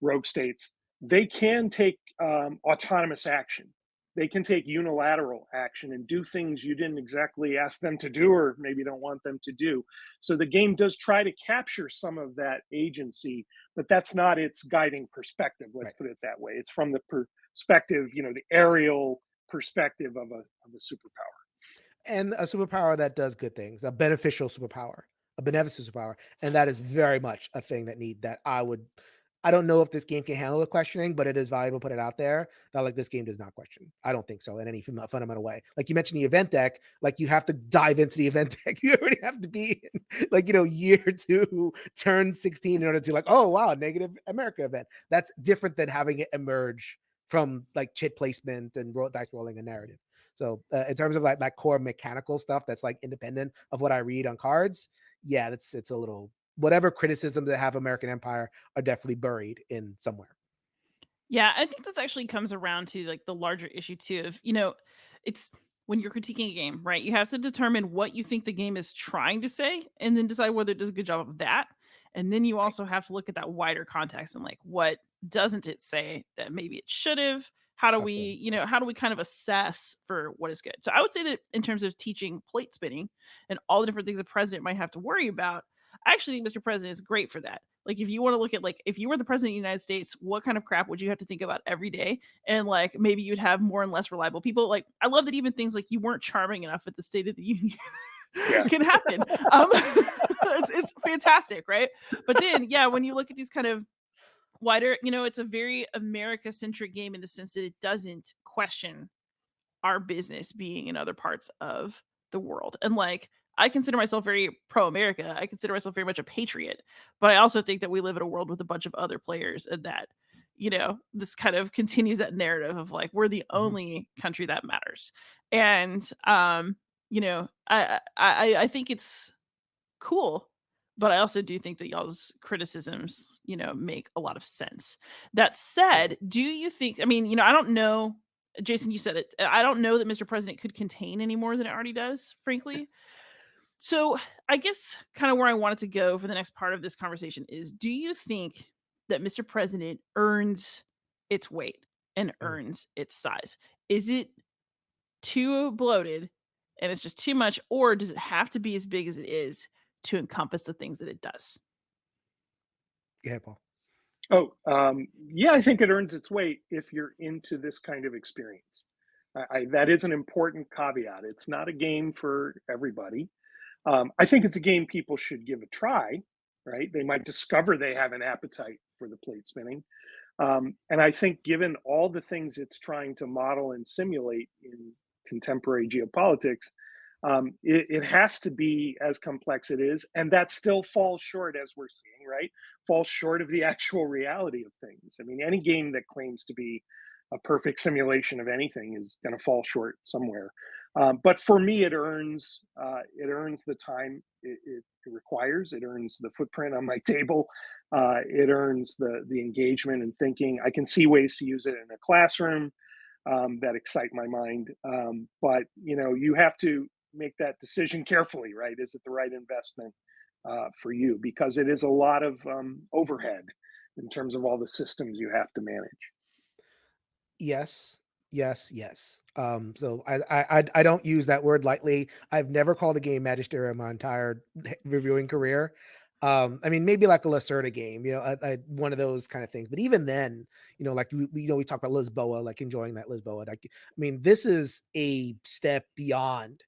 rogue states, they can take um, autonomous action. They can take unilateral action and do things you didn't exactly ask them to do or maybe don't want them to do. So the game does try to capture some of that agency, but that's not its guiding perspective. Let's right. put it that way. It's from the perspective, you know, the aerial perspective of a of a superpower. And a superpower that does good things, a beneficial superpower, a beneficent superpower, and that is very much a thing that need that I would I don't know if this game can handle the questioning, but it is valuable to put it out there that like this game does not question. I don't think so in any fundamental way. Like you mentioned the event deck, like you have to dive into the event deck. You already have to be in, like, you know, year two, turn 16 in order to like, oh wow, negative America event. That's different than having it emerge from like chit placement and dice rolling a narrative. So uh, in terms of like that core mechanical stuff that's like independent of what I read on cards, yeah, that's it's a little whatever criticisms that have American Empire are definitely buried in somewhere. Yeah, I think this actually comes around to like the larger issue too of, you know, it's when you're critiquing a game, right? You have to determine what you think the game is trying to say and then decide whether it does a good job of that. And then you also have to look at that wider context and like what doesn't it say that maybe it should have? How do Absolutely. we, you know, how do we kind of assess for what is good? So I would say that in terms of teaching plate spinning and all the different things a president might have to worry about, actually Mr. President is great for that. Like if you want to look at like if you were the president of the United States, what kind of crap would you have to think about every day? And like maybe you'd have more and less reliable people. Like I love that even things like you weren't charming enough at the State of the Union. yeah. can happen. Um, it's, it's fantastic, right? But then, yeah, when you look at these kind of wider, you know, it's a very America centric game in the sense that it doesn't question our business being in other parts of the world. And like, I consider myself very pro America. I consider myself very much a patriot, but I also think that we live in a world with a bunch of other players and that, you know, this kind of continues that narrative of like, we're the mm-hmm. only country that matters. And, um, you know, I, I, I think it's cool but I also do think that y'all's criticisms, you know, make a lot of sense. That said, do you think? I mean, you know, I don't know. Jason, you said it. I don't know that Mr. President could contain any more than it already does, frankly. So, I guess kind of where I wanted to go for the next part of this conversation is do you think that Mr. President earns its weight and mm. earns its size? Is it too bloated and it's just too much, or does it have to be as big as it is to encompass the things that it does. Yeah, Paul. Oh, um, yeah, I think it earns its weight if you're into this kind of experience. I, I, that is an important caveat. It's not a game for everybody. Um, I think it's a game people should give a try, right? They might discover they have an appetite for the plate spinning. Um, and I think, given all the things it's trying to model and simulate in contemporary geopolitics, um, it, it, has to be as complex it is and that still falls short as we're seeing right falls short of the actual reality of things i mean any game that claims to be a perfect simulation of anything is going to fall short somewhere um, but for me it earns uh, it earns the time it, it, requires it earns the footprint on my table uh, it earns the the engagement and thinking i can see ways to use it in a classroom um, that excite my mind um, but you know you have to make that decision carefully, right? Is it the right investment uh, for you? Because it is a lot of um, overhead in terms of all the systems you have to manage. Yes, yes, yes. Um, so I, I I don't use that word lightly. I've never called a game magisterial in my entire reviewing career. Um, I mean, maybe like a Lacerda game, you know, I, I, one of those kind of things. But even then, you know, like we, you know we talk about Lisboa, like enjoying that Lisboa. Like, I mean, this is a step beyond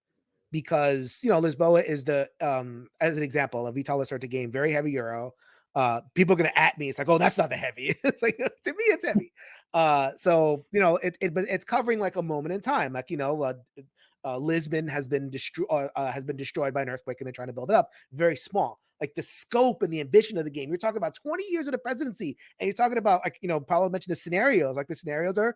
because you know Lisboa is the um as an example of Vital Lacerda game, very heavy euro. Uh, people are gonna at me. It's like, oh, that's not the heavy. it's like to me, it's heavy. Uh, so you know, it, it but it's covering like a moment in time. Like you know, uh, uh, Lisbon has been destroyed uh, uh, has been destroyed by an earthquake, and they're trying to build it up. Very small. Like the scope and the ambition of the game. You're talking about 20 years of the presidency, and you're talking about like you know, Paolo mentioned the scenarios. Like the scenarios are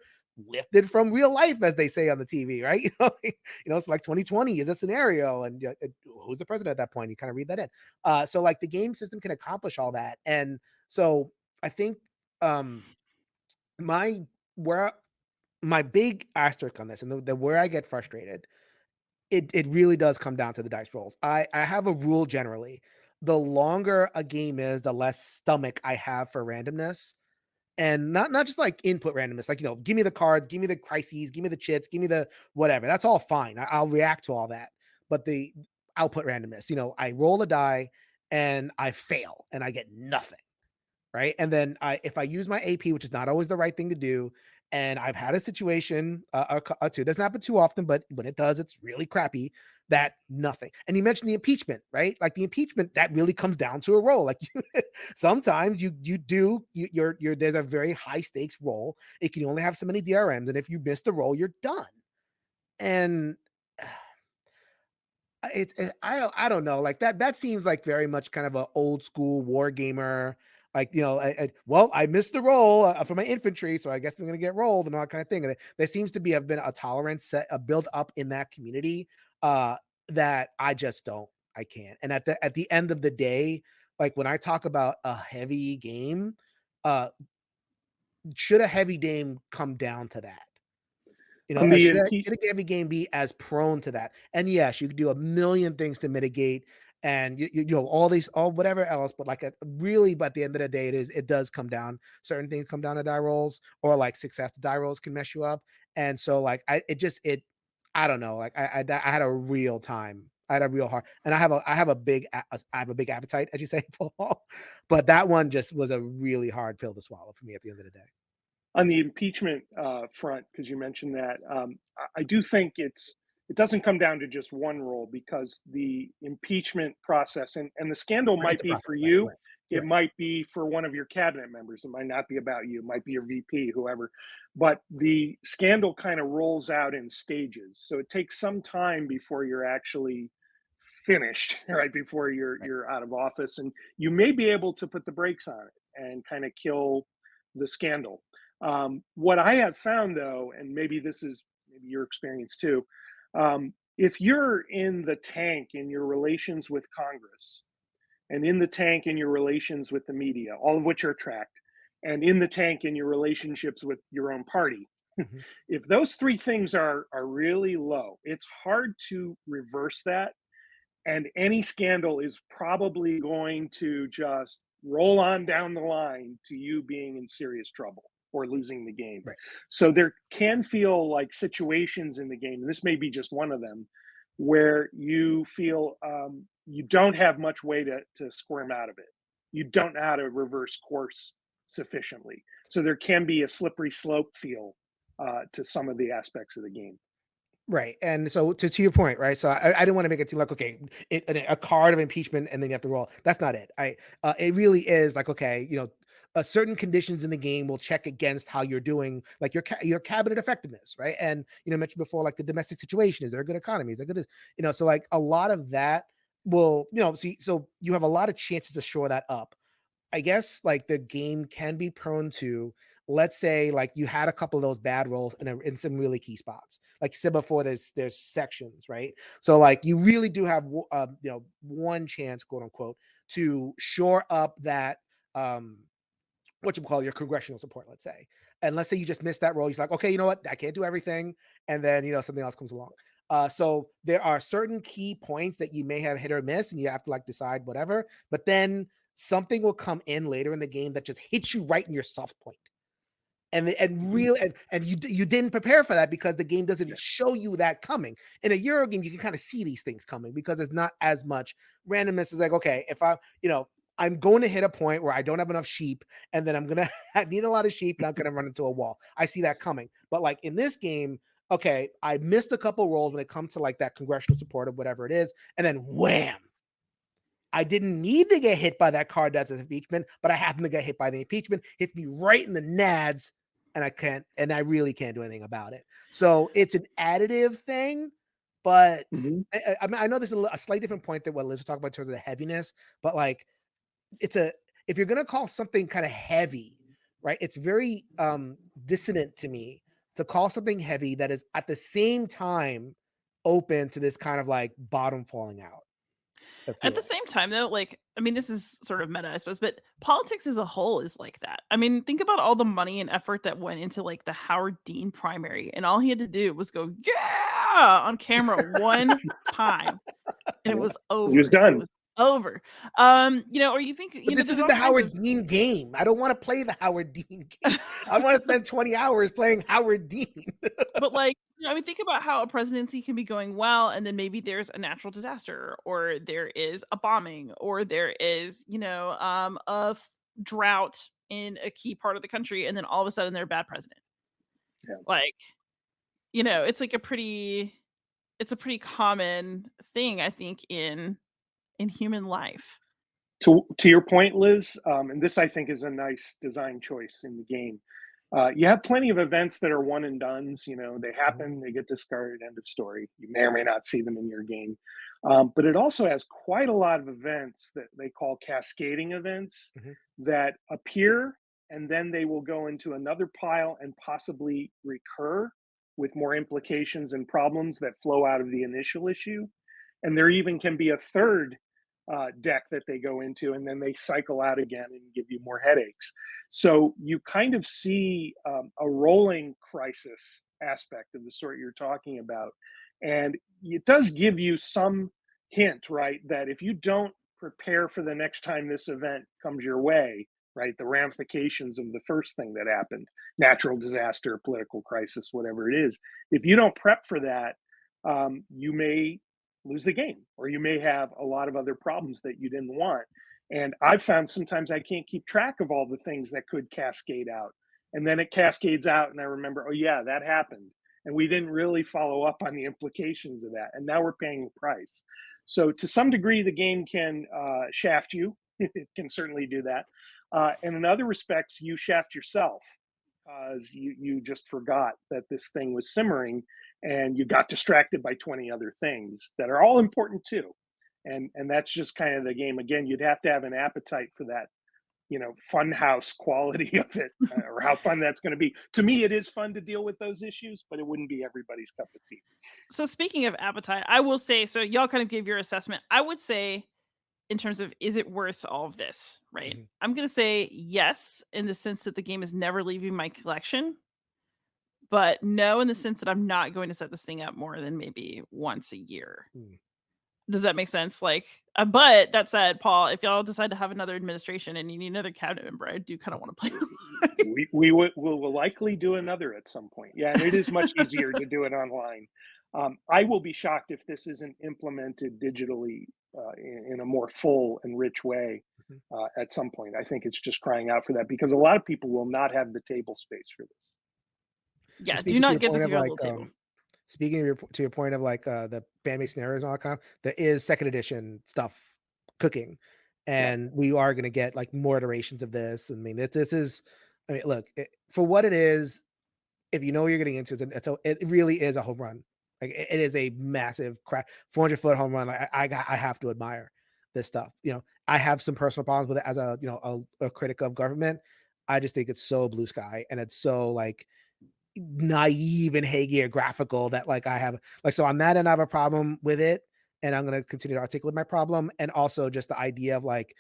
lifted from real life, as they say on the TV, right? You know, you know, it's like 2020 is a scenario, and who's the president at that point? You kind of read that in. Uh, so like the game system can accomplish all that, and so I think um my where my big asterisk on this, and the, the where I get frustrated, it it really does come down to the dice rolls. I I have a rule generally. The longer a game is, the less stomach I have for randomness and not not just like input randomness, like you know, give me the cards, give me the crises, give me the chits, give me the whatever. That's all fine. I, will react to all that. But the output randomness, you know, I roll a die and I fail and I get nothing, right? And then I if I use my AP, which is not always the right thing to do, and I've had a situation uh, or, or two. It doesn't happen too often, but when it does, it's really crappy that nothing. And you mentioned the impeachment, right? Like the impeachment that really comes down to a roll. Like you, sometimes you you do you, you're you're there's a very high stakes roll. It can only have so many DRMs, and if you miss the roll, you're done. And it's it, I I don't know like that that seems like very much kind of an old school war gamer like you know, I, I, well, I missed the roll uh, for my infantry, so I guess I'm to get rolled and all that kind of thing. And there seems to be have been a tolerance set, a build up in that community uh, that I just don't, I can't. And at the at the end of the day, like when I talk about a heavy game, uh, should a heavy game come down to that? You know, should, a, should a heavy game be as prone to that? And yes, you could do a million things to mitigate and you, you know all these all whatever else but like a, really but at the end of the day it is it does come down certain things come down to die rolls or like success to die rolls can mess you up and so like i it just it I don't know. Like I, I, I had a real time. I had a real hard, and I have a, I have a big, I have a big appetite, as you say, Paul. But that one just was a really hard pill to swallow for me at the end of the day. On the impeachment uh, front, because you mentioned that, um, I do think it's it doesn't come down to just one role because the impeachment process and, and the scandal right, might be process, for you. Right. It might be for one of your cabinet members. It might not be about you. It might be your VP, whoever. But the scandal kind of rolls out in stages. So it takes some time before you're actually finished, right? Before you're you're out of office. And you may be able to put the brakes on it and kind of kill the scandal. Um, what I have found though, and maybe this is maybe your experience too, um, if you're in the tank in your relations with Congress and in the tank in your relations with the media, all of which are tracked, and in the tank in your relationships with your own party, mm-hmm. if those three things are are really low, it's hard to reverse that. And any scandal is probably going to just roll on down the line to you being in serious trouble or losing the game. Right. So there can feel like situations in the game, and this may be just one of them, where you feel um, you don't have much way to, to squirm out of it. You don't know how to reverse course sufficiently. So there can be a slippery slope feel uh, to some of the aspects of the game. Right. And so to, to your point, right. So I, I didn't want to make it seem like, okay, it, a card of impeachment and then you have to roll. That's not it. I, uh, it really is like, okay, you know, uh, certain conditions in the game will check against how you're doing, like your ca- your cabinet effectiveness, right? And you know, mentioned before, like the domestic situation is there a good economy? Is there good, you know? So like a lot of that will, you know, see, so you have a lot of chances to shore that up. I guess like the game can be prone to let's say like you had a couple of those bad rolls in, in some really key spots like said before there's there's sections right so like you really do have uh, you know one chance quote unquote to shore up that um what you call your congressional support, let's say. And let's say you just missed that role. He's like, okay, you know what? I can't do everything. And then, you know, something else comes along. Uh, so there are certain key points that you may have hit or miss, and you have to like decide whatever. But then something will come in later in the game that just hits you right in your soft. And and mm-hmm. real and, and you you didn't prepare for that because the game doesn't yeah. show you that coming. In a Euro game, you can kind of see these things coming because it's not as much randomness. Is like okay, if I you know I'm going to hit a point where I don't have enough sheep, and then I'm gonna need a lot of sheep, and I'm gonna run into a wall. I see that coming. But like in this game, okay, I missed a couple rolls when it comes to like that congressional support of whatever it is, and then wham. I didn't need to get hit by that card that's an impeachment, but I happened to get hit by the impeachment, hit me right in the nads, and I can't, and I really can't do anything about it. So it's an additive thing, but mm-hmm. I, I, mean, I know there's a, a slight different point that what Liz was talking about in terms of the heaviness, but like it's a if you're gonna call something kind of heavy, right? It's very um dissonant to me to call something heavy that is at the same time open to this kind of like bottom falling out. At the same time, though, like I mean, this is sort of meta, I suppose, but politics as a whole is like that. I mean, think about all the money and effort that went into like the Howard Dean primary, and all he had to do was go, "Yeah!" on camera one time, and it was over. He was done. It was over. Um, you know, or you think you know, this isn't the Howard of... Dean game. I don't want to play the Howard Dean game. I want to spend 20 hours playing Howard Dean. but like, you know, I mean, think about how a presidency can be going well, and then maybe there's a natural disaster, or there is a bombing, or there is, you know, um, a f- drought in a key part of the country, and then all of a sudden they're a bad president. Yeah. Like, you know, it's like a pretty it's a pretty common thing, I think, in in human life. To to your point, Liz, um, and this I think is a nice design choice in the game. Uh, you have plenty of events that are one and duns. You know, they mm-hmm. happen, they get discarded, end of story. You may or may not see them in your game. Um, but it also has quite a lot of events that they call cascading events mm-hmm. that appear and then they will go into another pile and possibly recur with more implications and problems that flow out of the initial issue. And there even can be a third uh, deck that they go into, and then they cycle out again and give you more headaches. So you kind of see um, a rolling crisis aspect of the sort you're talking about. And it does give you some hint, right, that if you don't prepare for the next time this event comes your way, right, the ramifications of the first thing that happened, natural disaster, political crisis, whatever it is, if you don't prep for that, um, you may lose the game or you may have a lot of other problems that you didn't want. And i've found sometimes i can't keep track of all the things that could cascade out. And then it cascades out and i remember oh yeah that happened. And we didn't really follow up on the implications of that and now we're paying the price. So to some degree the game can uh, shaft you. It can certainly do that. Uh, and in other respects you shaft yourself because you, you just forgot that this thing was simmering and you got distracted by 20 other things that are all important too. And and that's just kind of the game. Again you'd have to have an appetite for that you know fun house quality of it uh, or how fun that's going to be. To me it is fun to deal with those issues but it wouldn't be everybody's cup of tea. So speaking of appetite i will say so y'all kind of gave your assessment. I would say in terms of is it worth all of this right? Mm-hmm. i'm going to say yes in the sense that the game is never leaving my collection but no in the sense that i'm not going to set this thing up more than maybe once a year mm. Does that make sense? Like, uh, but that said, Paul, if y'all decide to have another administration and you need another cabinet member, I do kind of want to play. we we will, will likely do another at some point. Yeah, and it is much easier to do it online. Um, I will be shocked if this isn't implemented digitally uh, in, in, a more full and rich way mm-hmm. uh, at some point. I think it's just crying out for that because a lot of people will not have the table space for this. Yeah, do not get this like, table. Um, speaking of your to your point of like uh the fan scenarios and all that kind of, there is second edition stuff cooking and yeah. we are going to get like more iterations of this i mean this, this is i mean look it, for what it is if you know what you're getting into it's, a, it really is a home run like it, it is a massive crack 400 foot home run like I, I i have to admire this stuff you know i have some personal problems with it as a you know a, a critic of government i just think it's so blue sky and it's so like naive and hagiographical that like I have like so on that end I have a problem with it and I'm gonna continue to articulate my problem and also just the idea of like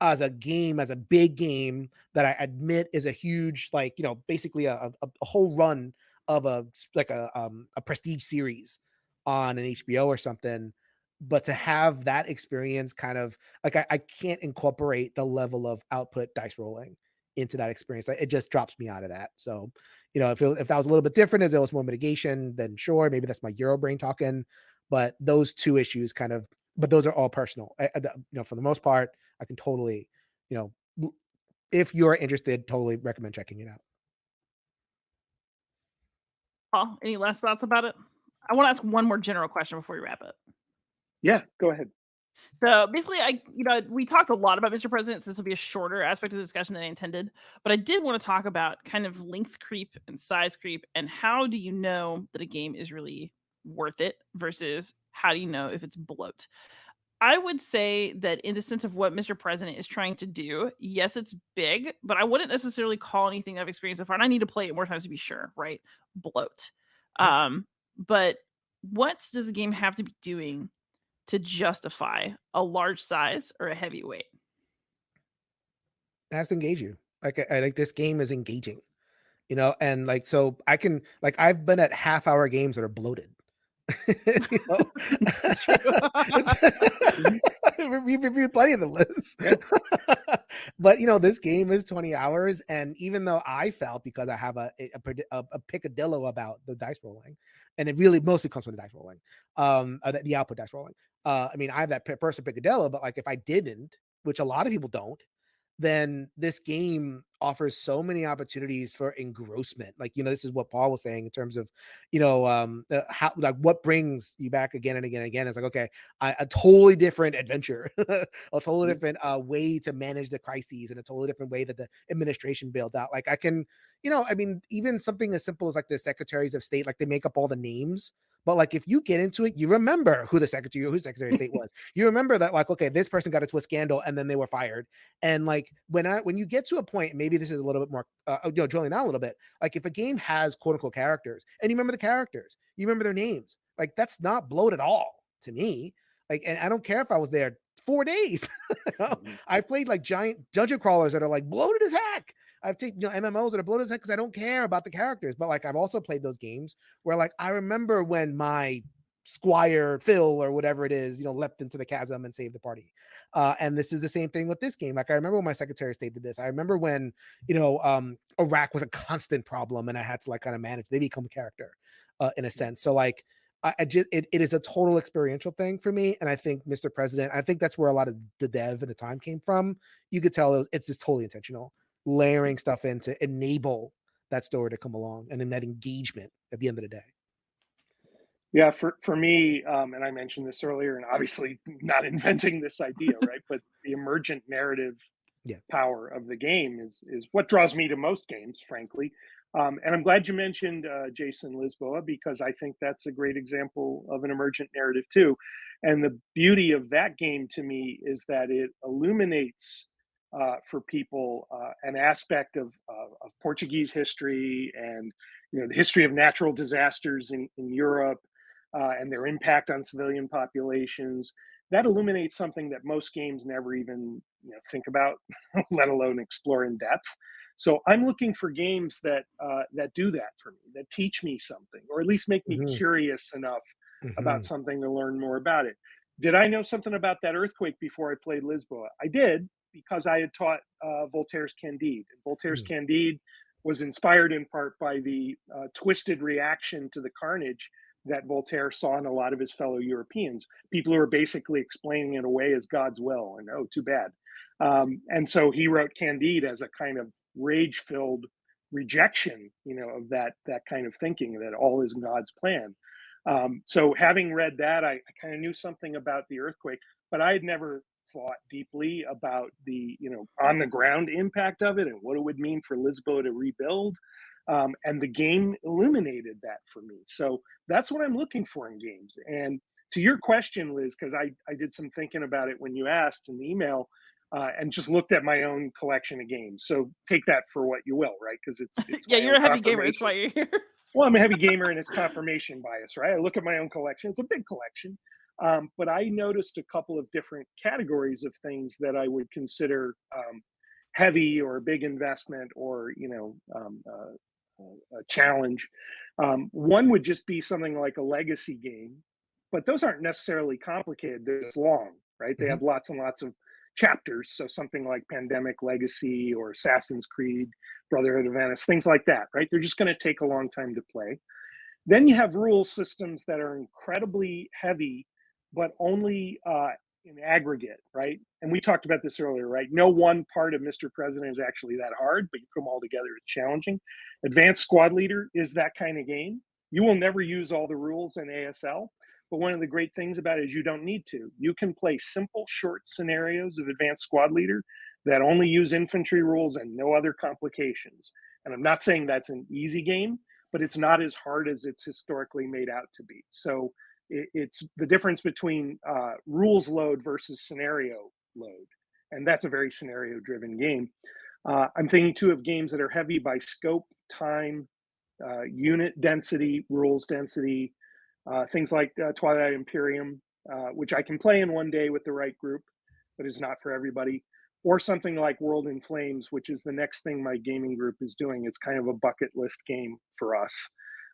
as a game as a big game that I admit is a huge like you know basically a, a, a whole run of a like a um a prestige series on an HBO or something but to have that experience kind of like I, I can't incorporate the level of output dice rolling into that experience it just drops me out of that so you know, if it, if that was a little bit different, if there was more mitigation, then sure, maybe that's my Euro brain talking. But those two issues kind of, but those are all personal. I, I, you know, for the most part, I can totally, you know, if you're interested, totally recommend checking it out. Paul, any last thoughts about it? I want to ask one more general question before we wrap it. Yeah, go ahead. So basically, I you know we talked a lot about Mr. President. So this will be a shorter aspect of the discussion than I intended, but I did want to talk about kind of length creep and size creep, and how do you know that a game is really worth it versus how do you know if it's bloat? I would say that in the sense of what Mr. President is trying to do, yes, it's big, but I wouldn't necessarily call anything I've experienced so far. And I need to play it more times to be sure, right? Bloat. Um, but what does the game have to be doing to justify a large size or a heavy weight. Has to engage you. Like I, I think this game is engaging, you know, and like so I can like I've been at half hour games that are bloated. you know? That's true. We've reviewed plenty of the list. but you know, this game is 20 hours, and even though I felt because I have a a, a, a picadillo about the dice rolling, and it really mostly comes from the dice rolling, um, uh, the, the output dice rolling. Uh, I mean, I have that person picadillo, but like if I didn't, which a lot of people don't, then this game offers so many opportunities for engrossment. Like, you know, this is what Paul was saying in terms of, you know, um, uh, how like what brings you back again and again and again. It's like, okay, I, a totally different adventure, a totally mm-hmm. different uh, way to manage the crises, and a totally different way that the administration builds out. Like, I can, you know, I mean, even something as simple as like the secretaries of state, like they make up all the names but like if you get into it, you remember who the secretary, or who Secretary of State was. You remember that, like, okay, this person got into a scandal and then they were fired. And like when I when you get to a point, maybe this is a little bit more, uh, you know, drilling down a little bit. Like if a game has quote unquote characters, and you remember the characters, you remember their names, like that's not bloat at all to me. Like, and I don't care if I was there four days. mm-hmm. I've played like giant dungeon crawlers that are like bloated as heck. I've taken you know MMOs that are bloated because I don't care about the characters. But like I've also played those games where like I remember when my Squire Phil or whatever it is, you know, leapt into the chasm and saved the party. Uh, and this is the same thing with this game. Like I remember when my Secretary of State did this. I remember when you know um, Iraq was a constant problem and I had to like kind of manage. They become a character uh, in a sense. So like. I, I just it, it is a total experiential thing for me, and I think Mr. President, I think that's where a lot of the dev and the time came from. You could tell it was, it's just totally intentional layering stuff in to enable that story to come along and in that engagement at the end of the day. Yeah, for for me, um, and I mentioned this earlier, and obviously not inventing this idea, right? but the emergent narrative yeah. power of the game is is what draws me to most games, frankly. Um, and I'm glad you mentioned uh, Jason Lisboa because I think that's a great example of an emergent narrative too. And the beauty of that game to me is that it illuminates uh, for people uh, an aspect of, of Portuguese history and you know the history of natural disasters in, in Europe uh, and their impact on civilian populations. That illuminates something that most games never even you know, think about, let alone explore in depth. So I'm looking for games that uh, that do that for me, that teach me something, or at least make me mm-hmm. curious enough mm-hmm. about something to learn more about it. Did I know something about that earthquake before I played Lisboa? I did because I had taught uh, Voltaire's Candide. And Voltaire's mm-hmm. Candide was inspired in part by the uh, twisted reaction to the carnage that Voltaire saw in a lot of his fellow Europeans. People who are basically explaining it away as God's will, and oh, too bad. Um, and so he wrote Candide as a kind of rage-filled rejection, you know, of that that kind of thinking that all is God's plan. Um, so having read that, I, I kind of knew something about the earthquake, but I had never thought deeply about the you know on the ground impact of it and what it would mean for Lisboa to rebuild. Um, and the game illuminated that for me. So that's what I'm looking for in games. And to your question, Liz, because I, I did some thinking about it when you asked in the email uh, and just looked at my own collection of games. So take that for what you will, right? Because it's, it's yeah, you're a heavy gamer. That's why you're here. well, I'm a heavy gamer and it's confirmation bias, right? I look at my own collection. It's a big collection. Um, but I noticed a couple of different categories of things that I would consider um, heavy or a big investment or, you know, um, uh, a challenge. Um, one would just be something like a legacy game, but those aren't necessarily complicated. They're just long, right? They mm-hmm. have lots and lots of chapters. So something like Pandemic Legacy or Assassin's Creed, Brotherhood of Venice, things like that, right? They're just going to take a long time to play. Then you have rule systems that are incredibly heavy, but only uh, in aggregate, right? And we talked about this earlier, right? No one part of Mr. President is actually that hard, but you put them all together, it's challenging. Advanced Squad Leader is that kind of game. You will never use all the rules in ASL, but one of the great things about it is you don't need to. You can play simple, short scenarios of Advanced Squad Leader that only use infantry rules and no other complications. And I'm not saying that's an easy game, but it's not as hard as it's historically made out to be. So it, it's the difference between uh, rules load versus scenario load, and that's a very scenario driven game. Uh, I'm thinking too of games that are heavy by scope, time, uh, unit density, rules density, uh, things like uh, Twilight Imperium, uh, which I can play in one day with the right group, but is not for everybody. Or something like World in Flames, which is the next thing my gaming group is doing. It's kind of a bucket list game for us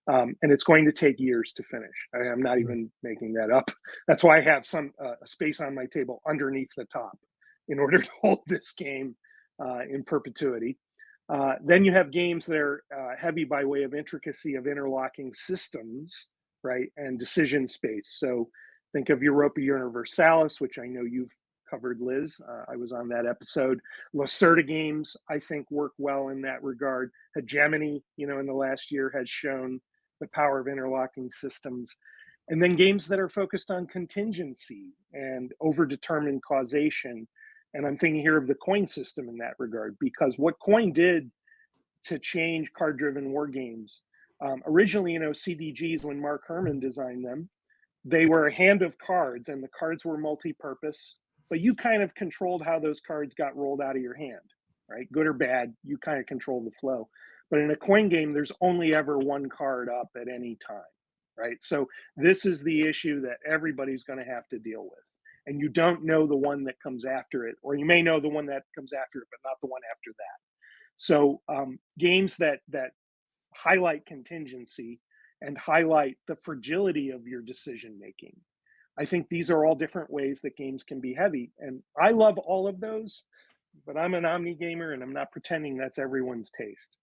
um, and it's going to take years to finish. I, am not even making that up. That's why I have some uh, space on my table underneath the top in order to hold this game uh, in perpetuity. Uh, then you have games that are uh, heavy by way of intricacy of interlocking systems, right, and decision space. So think of Europa Universalis, which I know you've covered, Liz. Uh, I was on that episode. Lacerda games, I think, work well in that regard. Hegemony, you know, in the last year has shown the power of interlocking systems. And then games that are focused on contingency and overdetermined causation. And I'm thinking here of the coin system in that regard, because what coin did to change card driven war games, um, originally, you know, CDGs, when Mark Herman designed them, they were a hand of cards and the cards were multi purpose, but you kind of controlled how those cards got rolled out of your hand, right? Good or bad, you kind of control the flow. But in a coin game, there's only ever one card up at any time, right? So this is the issue that everybody's going to have to deal with. And you don't know the one that comes after it, or you may know the one that comes after it, but not the one after that. So um, games that that highlight contingency and highlight the fragility of your decision making. I think these are all different ways that games can be heavy. And I love all of those, but I'm an omni gamer and I'm not pretending that's everyone's taste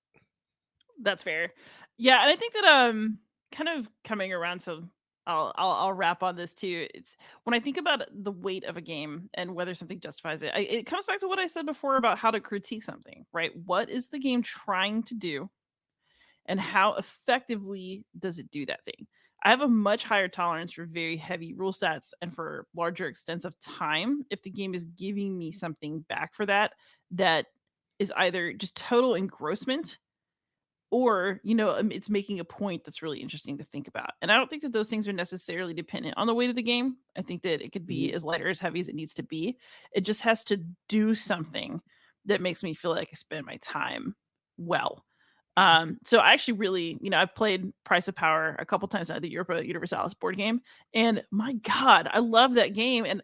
that's fair. Yeah, and I think that um kind of coming around so I'll, I'll I'll wrap on this too. It's when I think about the weight of a game and whether something justifies it. I, it comes back to what I said before about how to critique something, right? What is the game trying to do, and how effectively does it do that thing? I have a much higher tolerance for very heavy rule sets and for larger extents of time if the game is giving me something back for that that is either just total engrossment or you know um, it's making a point that's really interesting to think about and i don't think that those things are necessarily dependent on the weight of the game. I think that it could be mm-hmm. as light or as heavy as it needs to be. It just has to do something that makes me feel like i spend my time well. Um so i actually really you know i've played price of power a couple times now the europa universalis board game and my god i love that game and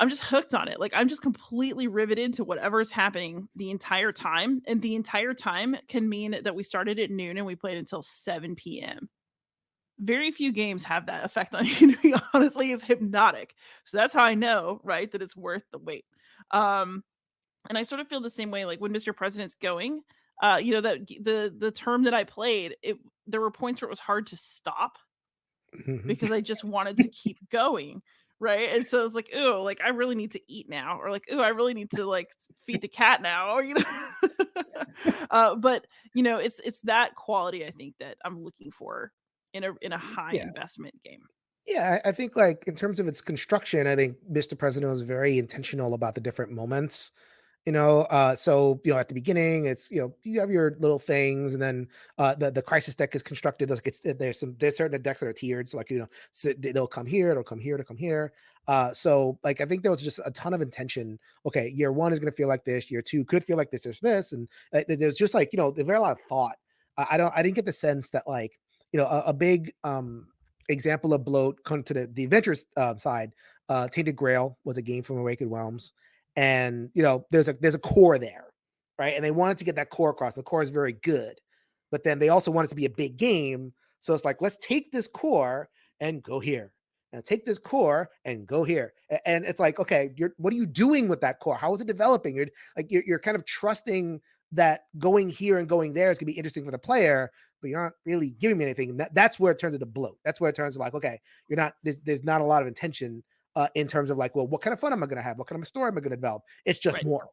I'm just hooked on it. Like I'm just completely riveted to whatever is happening the entire time. And the entire time can mean that we started at noon and we played until 7 p.m. Very few games have that effect on you, to be honestly, is hypnotic. So that's how I know, right, that it's worth the wait. Um, and I sort of feel the same way like when Mr. President's going, uh, you know, that the the term that I played, it there were points where it was hard to stop mm-hmm. because I just wanted to keep going right? And so it's like oh like i really need to eat now or like oh i really need to like feed the cat now or you know? Uh, but you know it's it's that quality i think that i'm looking for in a in a high yeah. investment game. Yeah i think like in terms of its construction i think mr president was very intentional about the different moments you know uh so you know at the beginning it's you know you have your little things and then uh the, the crisis deck is constructed like it's there's some there's certain decks that are tiered so like you know so they'll come here it'll come here it'll come here. Uh so like i think there was just a ton of intention okay year one is going to feel like this year two could feel like this there's this and there's just like you know there's very a lot of thought. I don't i didn't get the sense that like you know a, a big um example of bloat come to the the adventures uh, side uh tainted grail was a game from Awaken Realms and you know there's a there's a core there right? And they wanted to get that core across the core is very good but then they also want it to be a big game so it's like let's take this core and go here and take this core and go here and it's like okay you're what are you doing with that core? How is it developing? You're like you're, you're kind of trusting that going here and going there is going to be interesting for the player but you're not really giving me anything that, that's where it turns into bloat. That's where it turns like okay you're not there's, there's not a lot of intention uh, in terms of like, well, what kind of fun am I going to have? What kind of a story am I going to develop? It's just right. more.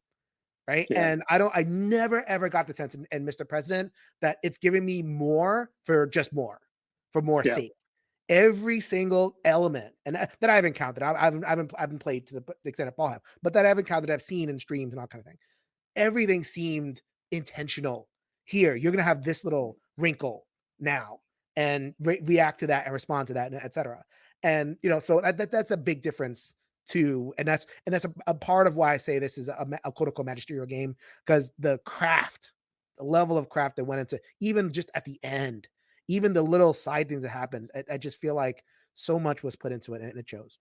Right. Yeah. And I don't, I never ever got the sense and, in, Mr. President that it's giving me more for just more, for more yeah. sake. Every single element, and that, that I haven't counted, I, I haven't, I haven't, I haven't played to the, the extent of Paul have, but that I haven't counted, I've seen in streams and all kind of thing. Everything seemed intentional. Here, you're going to have this little wrinkle now, and re- react to that and respond to that, and etc and you know so that, that's a big difference too and that's and that's a, a part of why i say this is a, a quote unquote magisterial game because the craft the level of craft that went into even just at the end even the little side things that happened I, I just feel like so much was put into it and it shows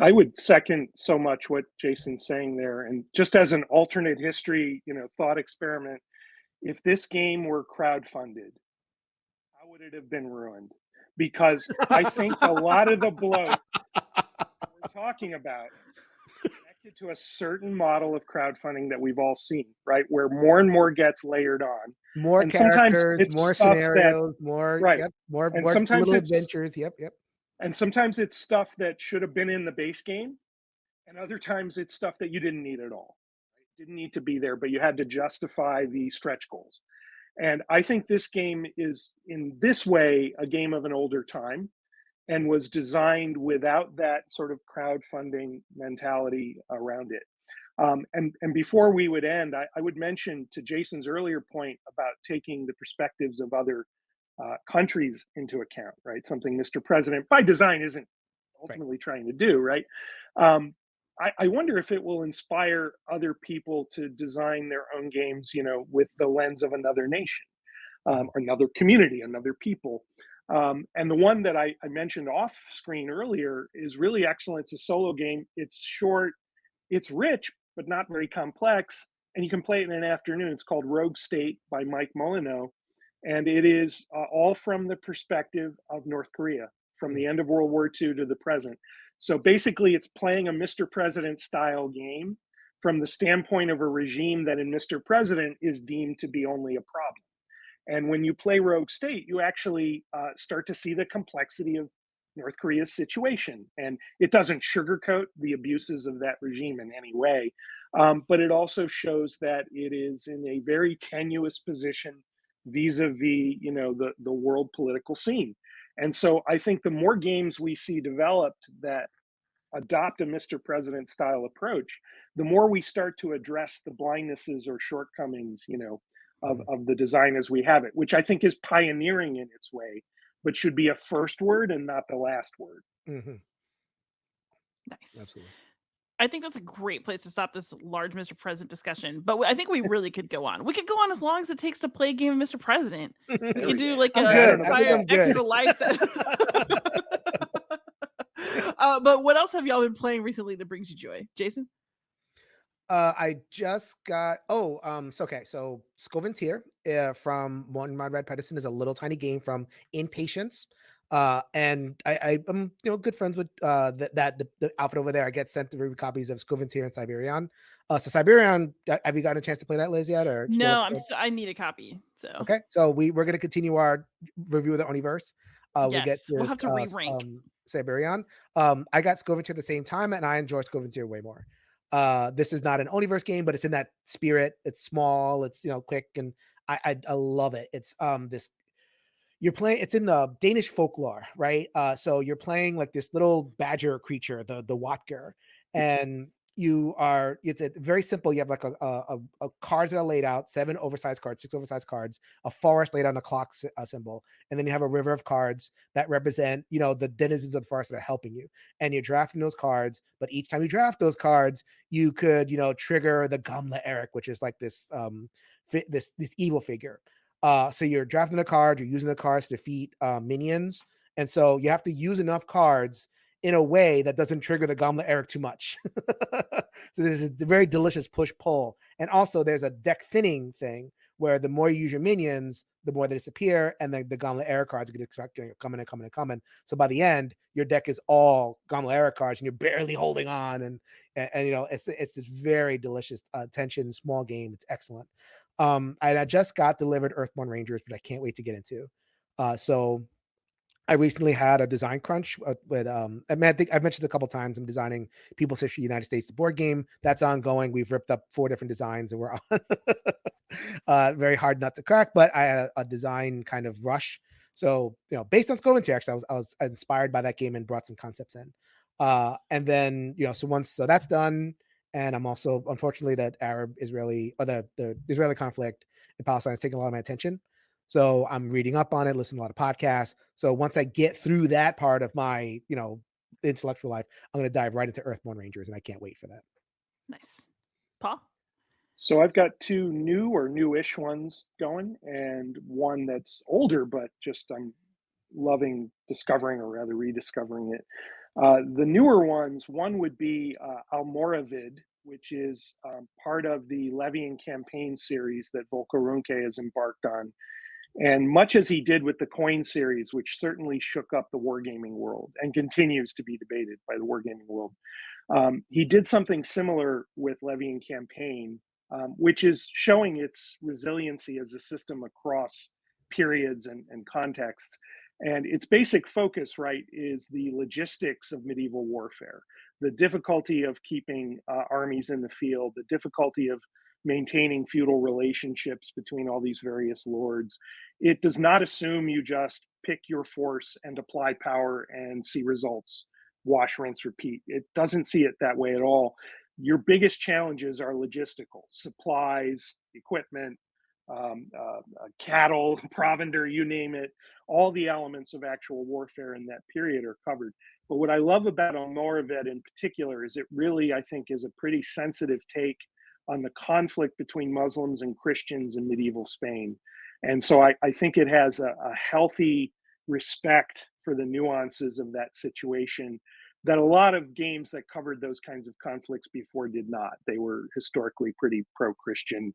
I would second so much what Jason's saying there. And just as an alternate history, you know, thought experiment, if this game were crowdfunded, how would it have been ruined? Because I think a lot of the bloat we're talking about connected to a certain model of crowdfunding that we've all seen, right? Where more and more gets layered on. More and characters, more scenarios, that, more right. Yep, more, and more sometimes little adventures. Yep, yep. And sometimes it's stuff that should have been in the base game, and other times it's stuff that you didn't need at all. Right? Didn't need to be there, but you had to justify the stretch goals. And I think this game is, in this way, a game of an older time and was designed without that sort of crowdfunding mentality around it. Um, and, and before we would end, I, I, would mention to Jason's earlier point about taking the perspectives of other uh, countries into account, right? Something Mr. President, by design, isn't ultimately right. trying to do, right? Um, I, I wonder if it will inspire other people to design their own games, you know, with the lens of another nation, um, another community, another people. Um, and the one that I, I, mentioned off screen earlier is really excellent. It's a solo game. It's short, it's rich, but not very complex. And you can play it in an afternoon. It's called Rogue State by Mike Molyneux. And it is uh, all from the perspective of North Korea, from the hmm. end of World War II to the present. So basically, it's playing a Mr. President style game from the standpoint of a regime that in Mr. President is deemed to be only a problem. And when you play Rogue State, you actually uh, start to see the complexity of North Korea's situation. And it doesn't sugarcoat the abuses of that regime in any way, um, but it also shows that it is in a very tenuous position vis-a-vis, you know, the, the world political scene And so I think the more games we see developed that adopt a Mr. President style approach, the more we start to address the blindnesses or shortcomings, you know, of, mm-hmm. of the design as we have it, which I think is pioneering in its way, but should be a first word and not the last word. Mm-hmm. Nice. Absolutely. I think that's a great place to stop this large Mr. President discussion. But I think we really could go on. We could go on as long as it takes to play a game of Mr. President. We could do like I'm a entire extra life set. uh, but what else have y'all been playing recently that brings you joy, Jason? Uh, I just got oh um so okay so Scoventeer uh, from My Red Pedestin is a little tiny game from Impatience. Uh, and I, I am you know good friends with uh that that the, the, outfit over there. I get sent three copies of Scoventeer and Siberian. Uh, so Siberian, have you gotten a chance to play that, Liz, yet? Or no, I'm so, I need a copy. So okay, so we we're gonna continue our review of the Oniverse. Uh, yes, we get to, we'll have to uh, re-rank. Um, Siberian. Um, I got Scoventeer at the same time, and I enjoy Scoventeer way more. Uh, this is not an Oniverse game, but it's in that spirit. It's small, it's you know quick, and I I, I love it. It's um this you're playing it's in the Danish folklore, right? Uh, so you're playing like this little badger creature, the the Watger, mm-hmm. and you are it's a, very simple. You have like a, a, a, cards that are laid out, seven oversized cards, six oversized cards, a forest laid on a clock uh, symbol, and then you have a river of cards that represent you know the denizens of the forest that are helping you, and you're drafting those cards. But each time you draft those cards, you could you know trigger the Gamla Erik which is like this um fi- this this evil figure. Uh, so you're drafting a card, you're using the cards to defeat uh, minions, and so you have to use enough cards in a way that doesn't trigger the Gamla Erik too much. so this is a very delicious push pull, and also there's a deck thinning thing where the more you use your minions, the more they disappear, and then the Gamla Erik cards are going to coming and coming and coming. So by the end, your deck is all Gamla Erik cards, and you're barely holding on, and and, and you know it's it's this very delicious uh, tension small game. It's excellent. Um, and I just got delivered Earthborn Rangers, but I can't wait to get into. Uh, so I recently had a design crunch with um I, mean, I think I've mentioned a couple times I'm designing People's History United States the board game. That's ongoing. We've ripped up four different designs and we're on uh very hard nut to crack, but I had a, a design kind of rush. So, you know, based on actually, I was I was inspired by that game and brought some concepts in. Uh and then, you know, so once so that's done, and I'm also unfortunately that Arab Israeli or the the Israeli conflict in Palestine is taking a lot of my attention. So I'm reading up on it, listening to a lot of podcasts. So once I get through that part of my you know intellectual life, I'm going to dive right into Earthborn Rangers, and I can't wait for that. Nice, Paul. So I've got two new or newish ones going, and one that's older, but just I'm loving discovering, or rather rediscovering it. Uh, the newer ones, one would be uh, Almoravid, which is um, part of the Levy and Campaign series that Volker Ruhnke has embarked on. And much as he did with the coin series, which certainly shook up the wargaming world and continues to be debated by the wargaming world, um, he did something similar with Levy and Campaign, um, which is showing its resiliency as a system across periods and, and contexts. And its basic focus, right, is the logistics of medieval warfare, the difficulty of keeping uh, armies in the field, the difficulty of maintaining feudal relationships between all these various lords. It does not assume you just pick your force and apply power and see results, wash, rinse, repeat. It doesn't see it that way at all. Your biggest challenges are logistical supplies, equipment, um, uh, uh, cattle, provender, you name it. All the elements of actual warfare in that period are covered. But what I love about Almoravid in particular is it really, I think, is a pretty sensitive take on the conflict between Muslims and Christians in medieval Spain. And so I, I think it has a, a healthy respect for the nuances of that situation that a lot of games that covered those kinds of conflicts before did not. They were historically pretty pro Christian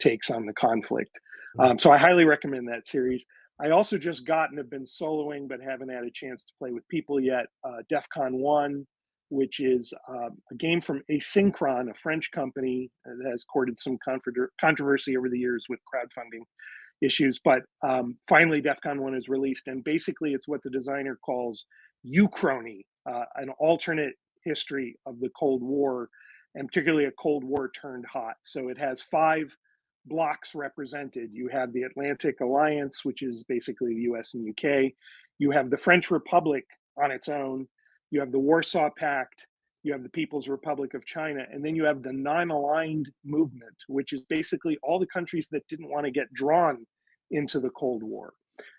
takes on the conflict. Um, so I highly recommend that series. I also just got and have been soloing, but haven't had a chance to play with people yet. Uh, DEF CON 1, which is uh, a game from Asyncron, a French company that has courted some controversy over the years with crowdfunding issues. But um, finally, DEF CON 1 is released, and basically, it's what the designer calls Uchrony, uh, an alternate history of the Cold War, and particularly a Cold War turned hot. So it has five blocks represented. You have the Atlantic Alliance, which is basically the US and UK. you have the French Republic on its own, you have the Warsaw Pact, you have the People's Republic of China, and then you have the non aligned movement, which is basically all the countries that didn't want to get drawn into the Cold War.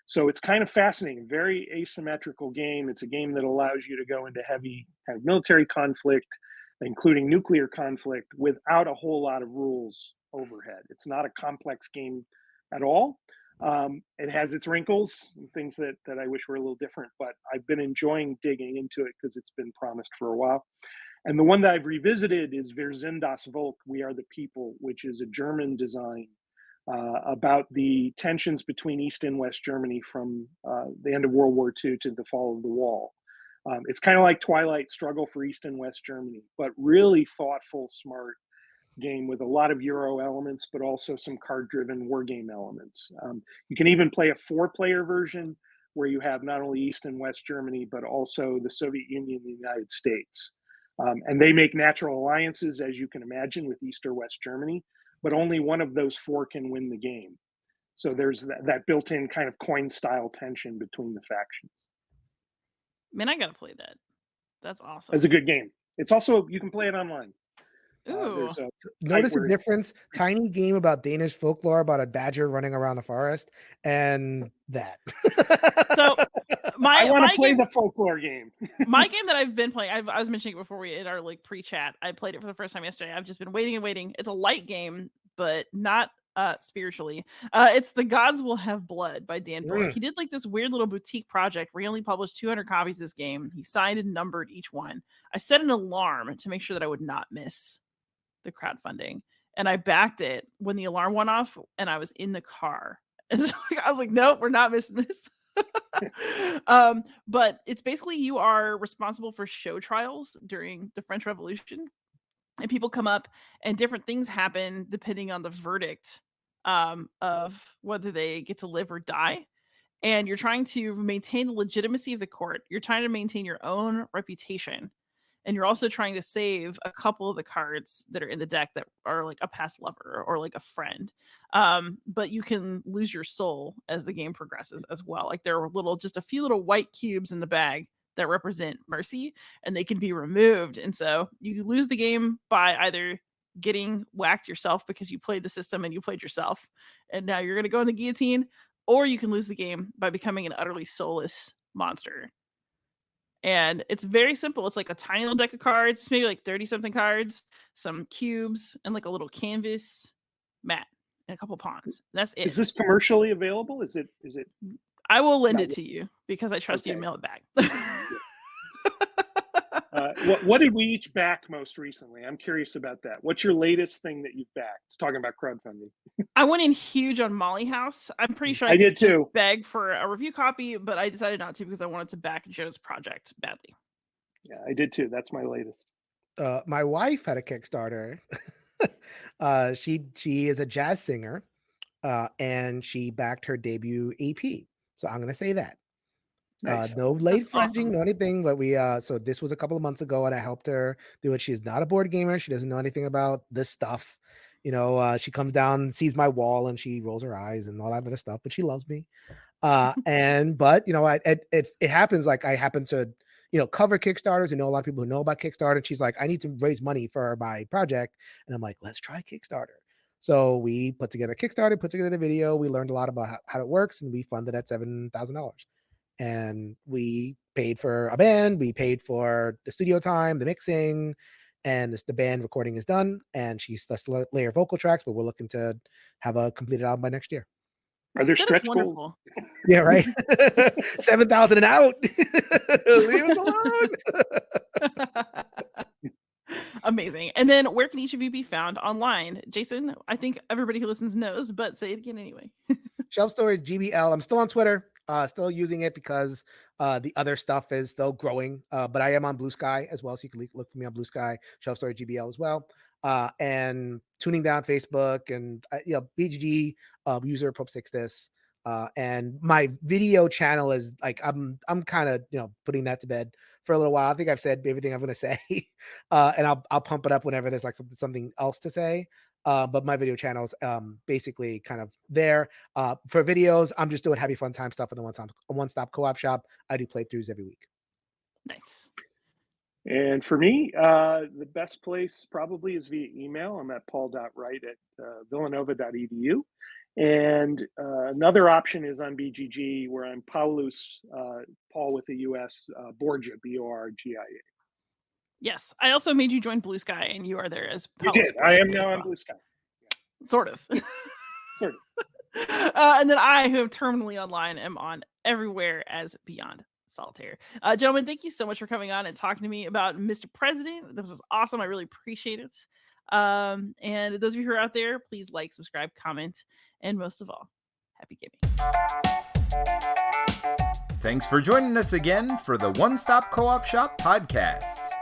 So it's kind of fascinating, very asymmetrical game. It's a game that allows you to go into heavy kind of military conflict, including nuclear conflict, without a whole lot of rules overhead. It's not a complex game at all. Um, it has its wrinkles and things that that I wish were a little different, but I've been enjoying digging into it because it's been promised for a while. And the one that I've revisited is Wir sind das Volk, We Are the People, which is a German design uh, about the tensions between East and West Germany from uh, the end of World War II to the fall of the wall. Um, it's kind of like Twilight Struggle for East and West Germany, but really thoughtful, smart, game with a lot of Euro elements, but also some card driven war game elements. Um, you can even play a four player version where you have not only East and West Germany, but also the Soviet Union and the United States. Um, and they make natural alliances, as you can imagine, with East or West Germany, but only one of those four can win the game. So there's that, that built in kind of coin style tension between the factions. Man, I got to play that. That's awesome. It's a good game. It's also, you can play it online. Uh, Notice the difference. Tiny game about Danish folklore about a badger running around the forest, and that. so my I want to play game, the folklore game. my game that I've been playing, I've, i was mentioning it before we in our like pre-chat. I played it for the first time yesterday. I've just been waiting and waiting. It's a light game, but not uh spiritually. Uh it's The Gods Will Have Blood by Dan Dork. Mm. He did like this weird little boutique project where he only published 200 copies of this game. He signed and numbered each one. I set an alarm to make sure that I would not miss the crowdfunding and I backed it when the alarm went off and I was in the car. And I was like, nope, we're not missing this. um, but it's basically you are responsible for show trials during the French Revolution. And people come up and different things happen depending on the verdict um, of whether they get to live or die. And you're trying to maintain the legitimacy of the court. You're trying to maintain your own reputation and you're also trying to save a couple of the cards that are in the deck that are like a past lover or like a friend um but you can lose your soul as the game progresses as well. Like there are little just a few little white cubes in the bag that represent mercy and they can be removed and so you lose the game by either getting whacked yourself because you played the system and you played yourself and now you're going to go in the guillotine or you can lose the game by becoming an utterly soulless monster and it's very simple. It's like a tiny little deck of cards, maybe like 30 something cards, some cubes, and like a little canvas mat and a couple pawns. That's it. Is this commercially available? Is it is it I will lend it to you because I trust okay. you to mail it back. Uh, what, what did we each back most recently? I'm curious about that. What's your latest thing that you've backed? Talking about crowdfunding. I went in huge on Molly House. I'm pretty sure I, I did too. Beg for a review copy, but I decided not to because I wanted to back Joe's project badly. Yeah, I did too. That's my latest. Uh, my wife had a Kickstarter. uh, she she is a jazz singer, uh, and she backed her debut EP. So I'm gonna say that. Uh, nice. Uh, no late funding, awesome. no anything. But we uh, so this was a couple of months ago, and I helped her do it. She's not a board gamer. She doesn't know anything about this stuff. You know, uh, she comes down, sees my wall, and she rolls her eyes and all that other stuff. But she loves me. Uh, and but you know, I, it, it it happens like I happen to you know cover Kickstarters and know a lot of people who know about Kickstarter. She's like, I need to raise money for my project, and I'm like, let's try Kickstarter. So we put together Kickstarter, put together the video. We learned a lot about how, how it works, and we funded at seven thousand dollars and we paid for a band we paid for the studio time the mixing and this, the band recording is done and she's just layer vocal tracks but we're looking to have a completed album by next year are there that stretch goals? yeah right 7000 and out leave us alone Amazing. And then where can each of you be found online? Jason, I think everybody who listens knows, but say it again anyway. Shelf Stories GBL. I'm still on Twitter uh, still using it because uh, the other stuff is still growing. Uh, but I am on Blue Sky as well, so you can look for me on Blue Sky, Shelf Story GBL as well. Uh, and tuning down Facebook and uh, you know BGG uh, user Pope Sixtus. Uh, and my video channel is like I'm I'm kind of you know putting that to bed for a little while. I think I've said everything I'm to say, uh, and I'll I'll pump it up whenever there's like something else to say. Uh, but my video channels um basically kind of there. Uh, for videos, I'm just doing happy fun time stuff in the one stop one stop co-op shop. I do playthroughs every week. Nice. And for me, uh, the best place probably is via email. I'm at paul.wright at uh, villanova.edu. And uh, another option is on BGG, where I'm Paulus, uh, Paul with the US, uh, Borgia, B O R G I A. Yes, I also made you join Blue Sky, and you are there as. Paulus you did. I am now on Blue Sky. Yeah. Sort of. sort of. Uh, and then I, who am terminally online, am on everywhere as Beyond Solitaire. Uh, gentlemen, thank you so much for coming on and talking to me about Mr. President. This was awesome. I really appreciate it. Um, and those of you who are out there, please like, subscribe, comment, and most of all, happy gaming. Thanks for joining us again for the One Stop Co op Shop podcast.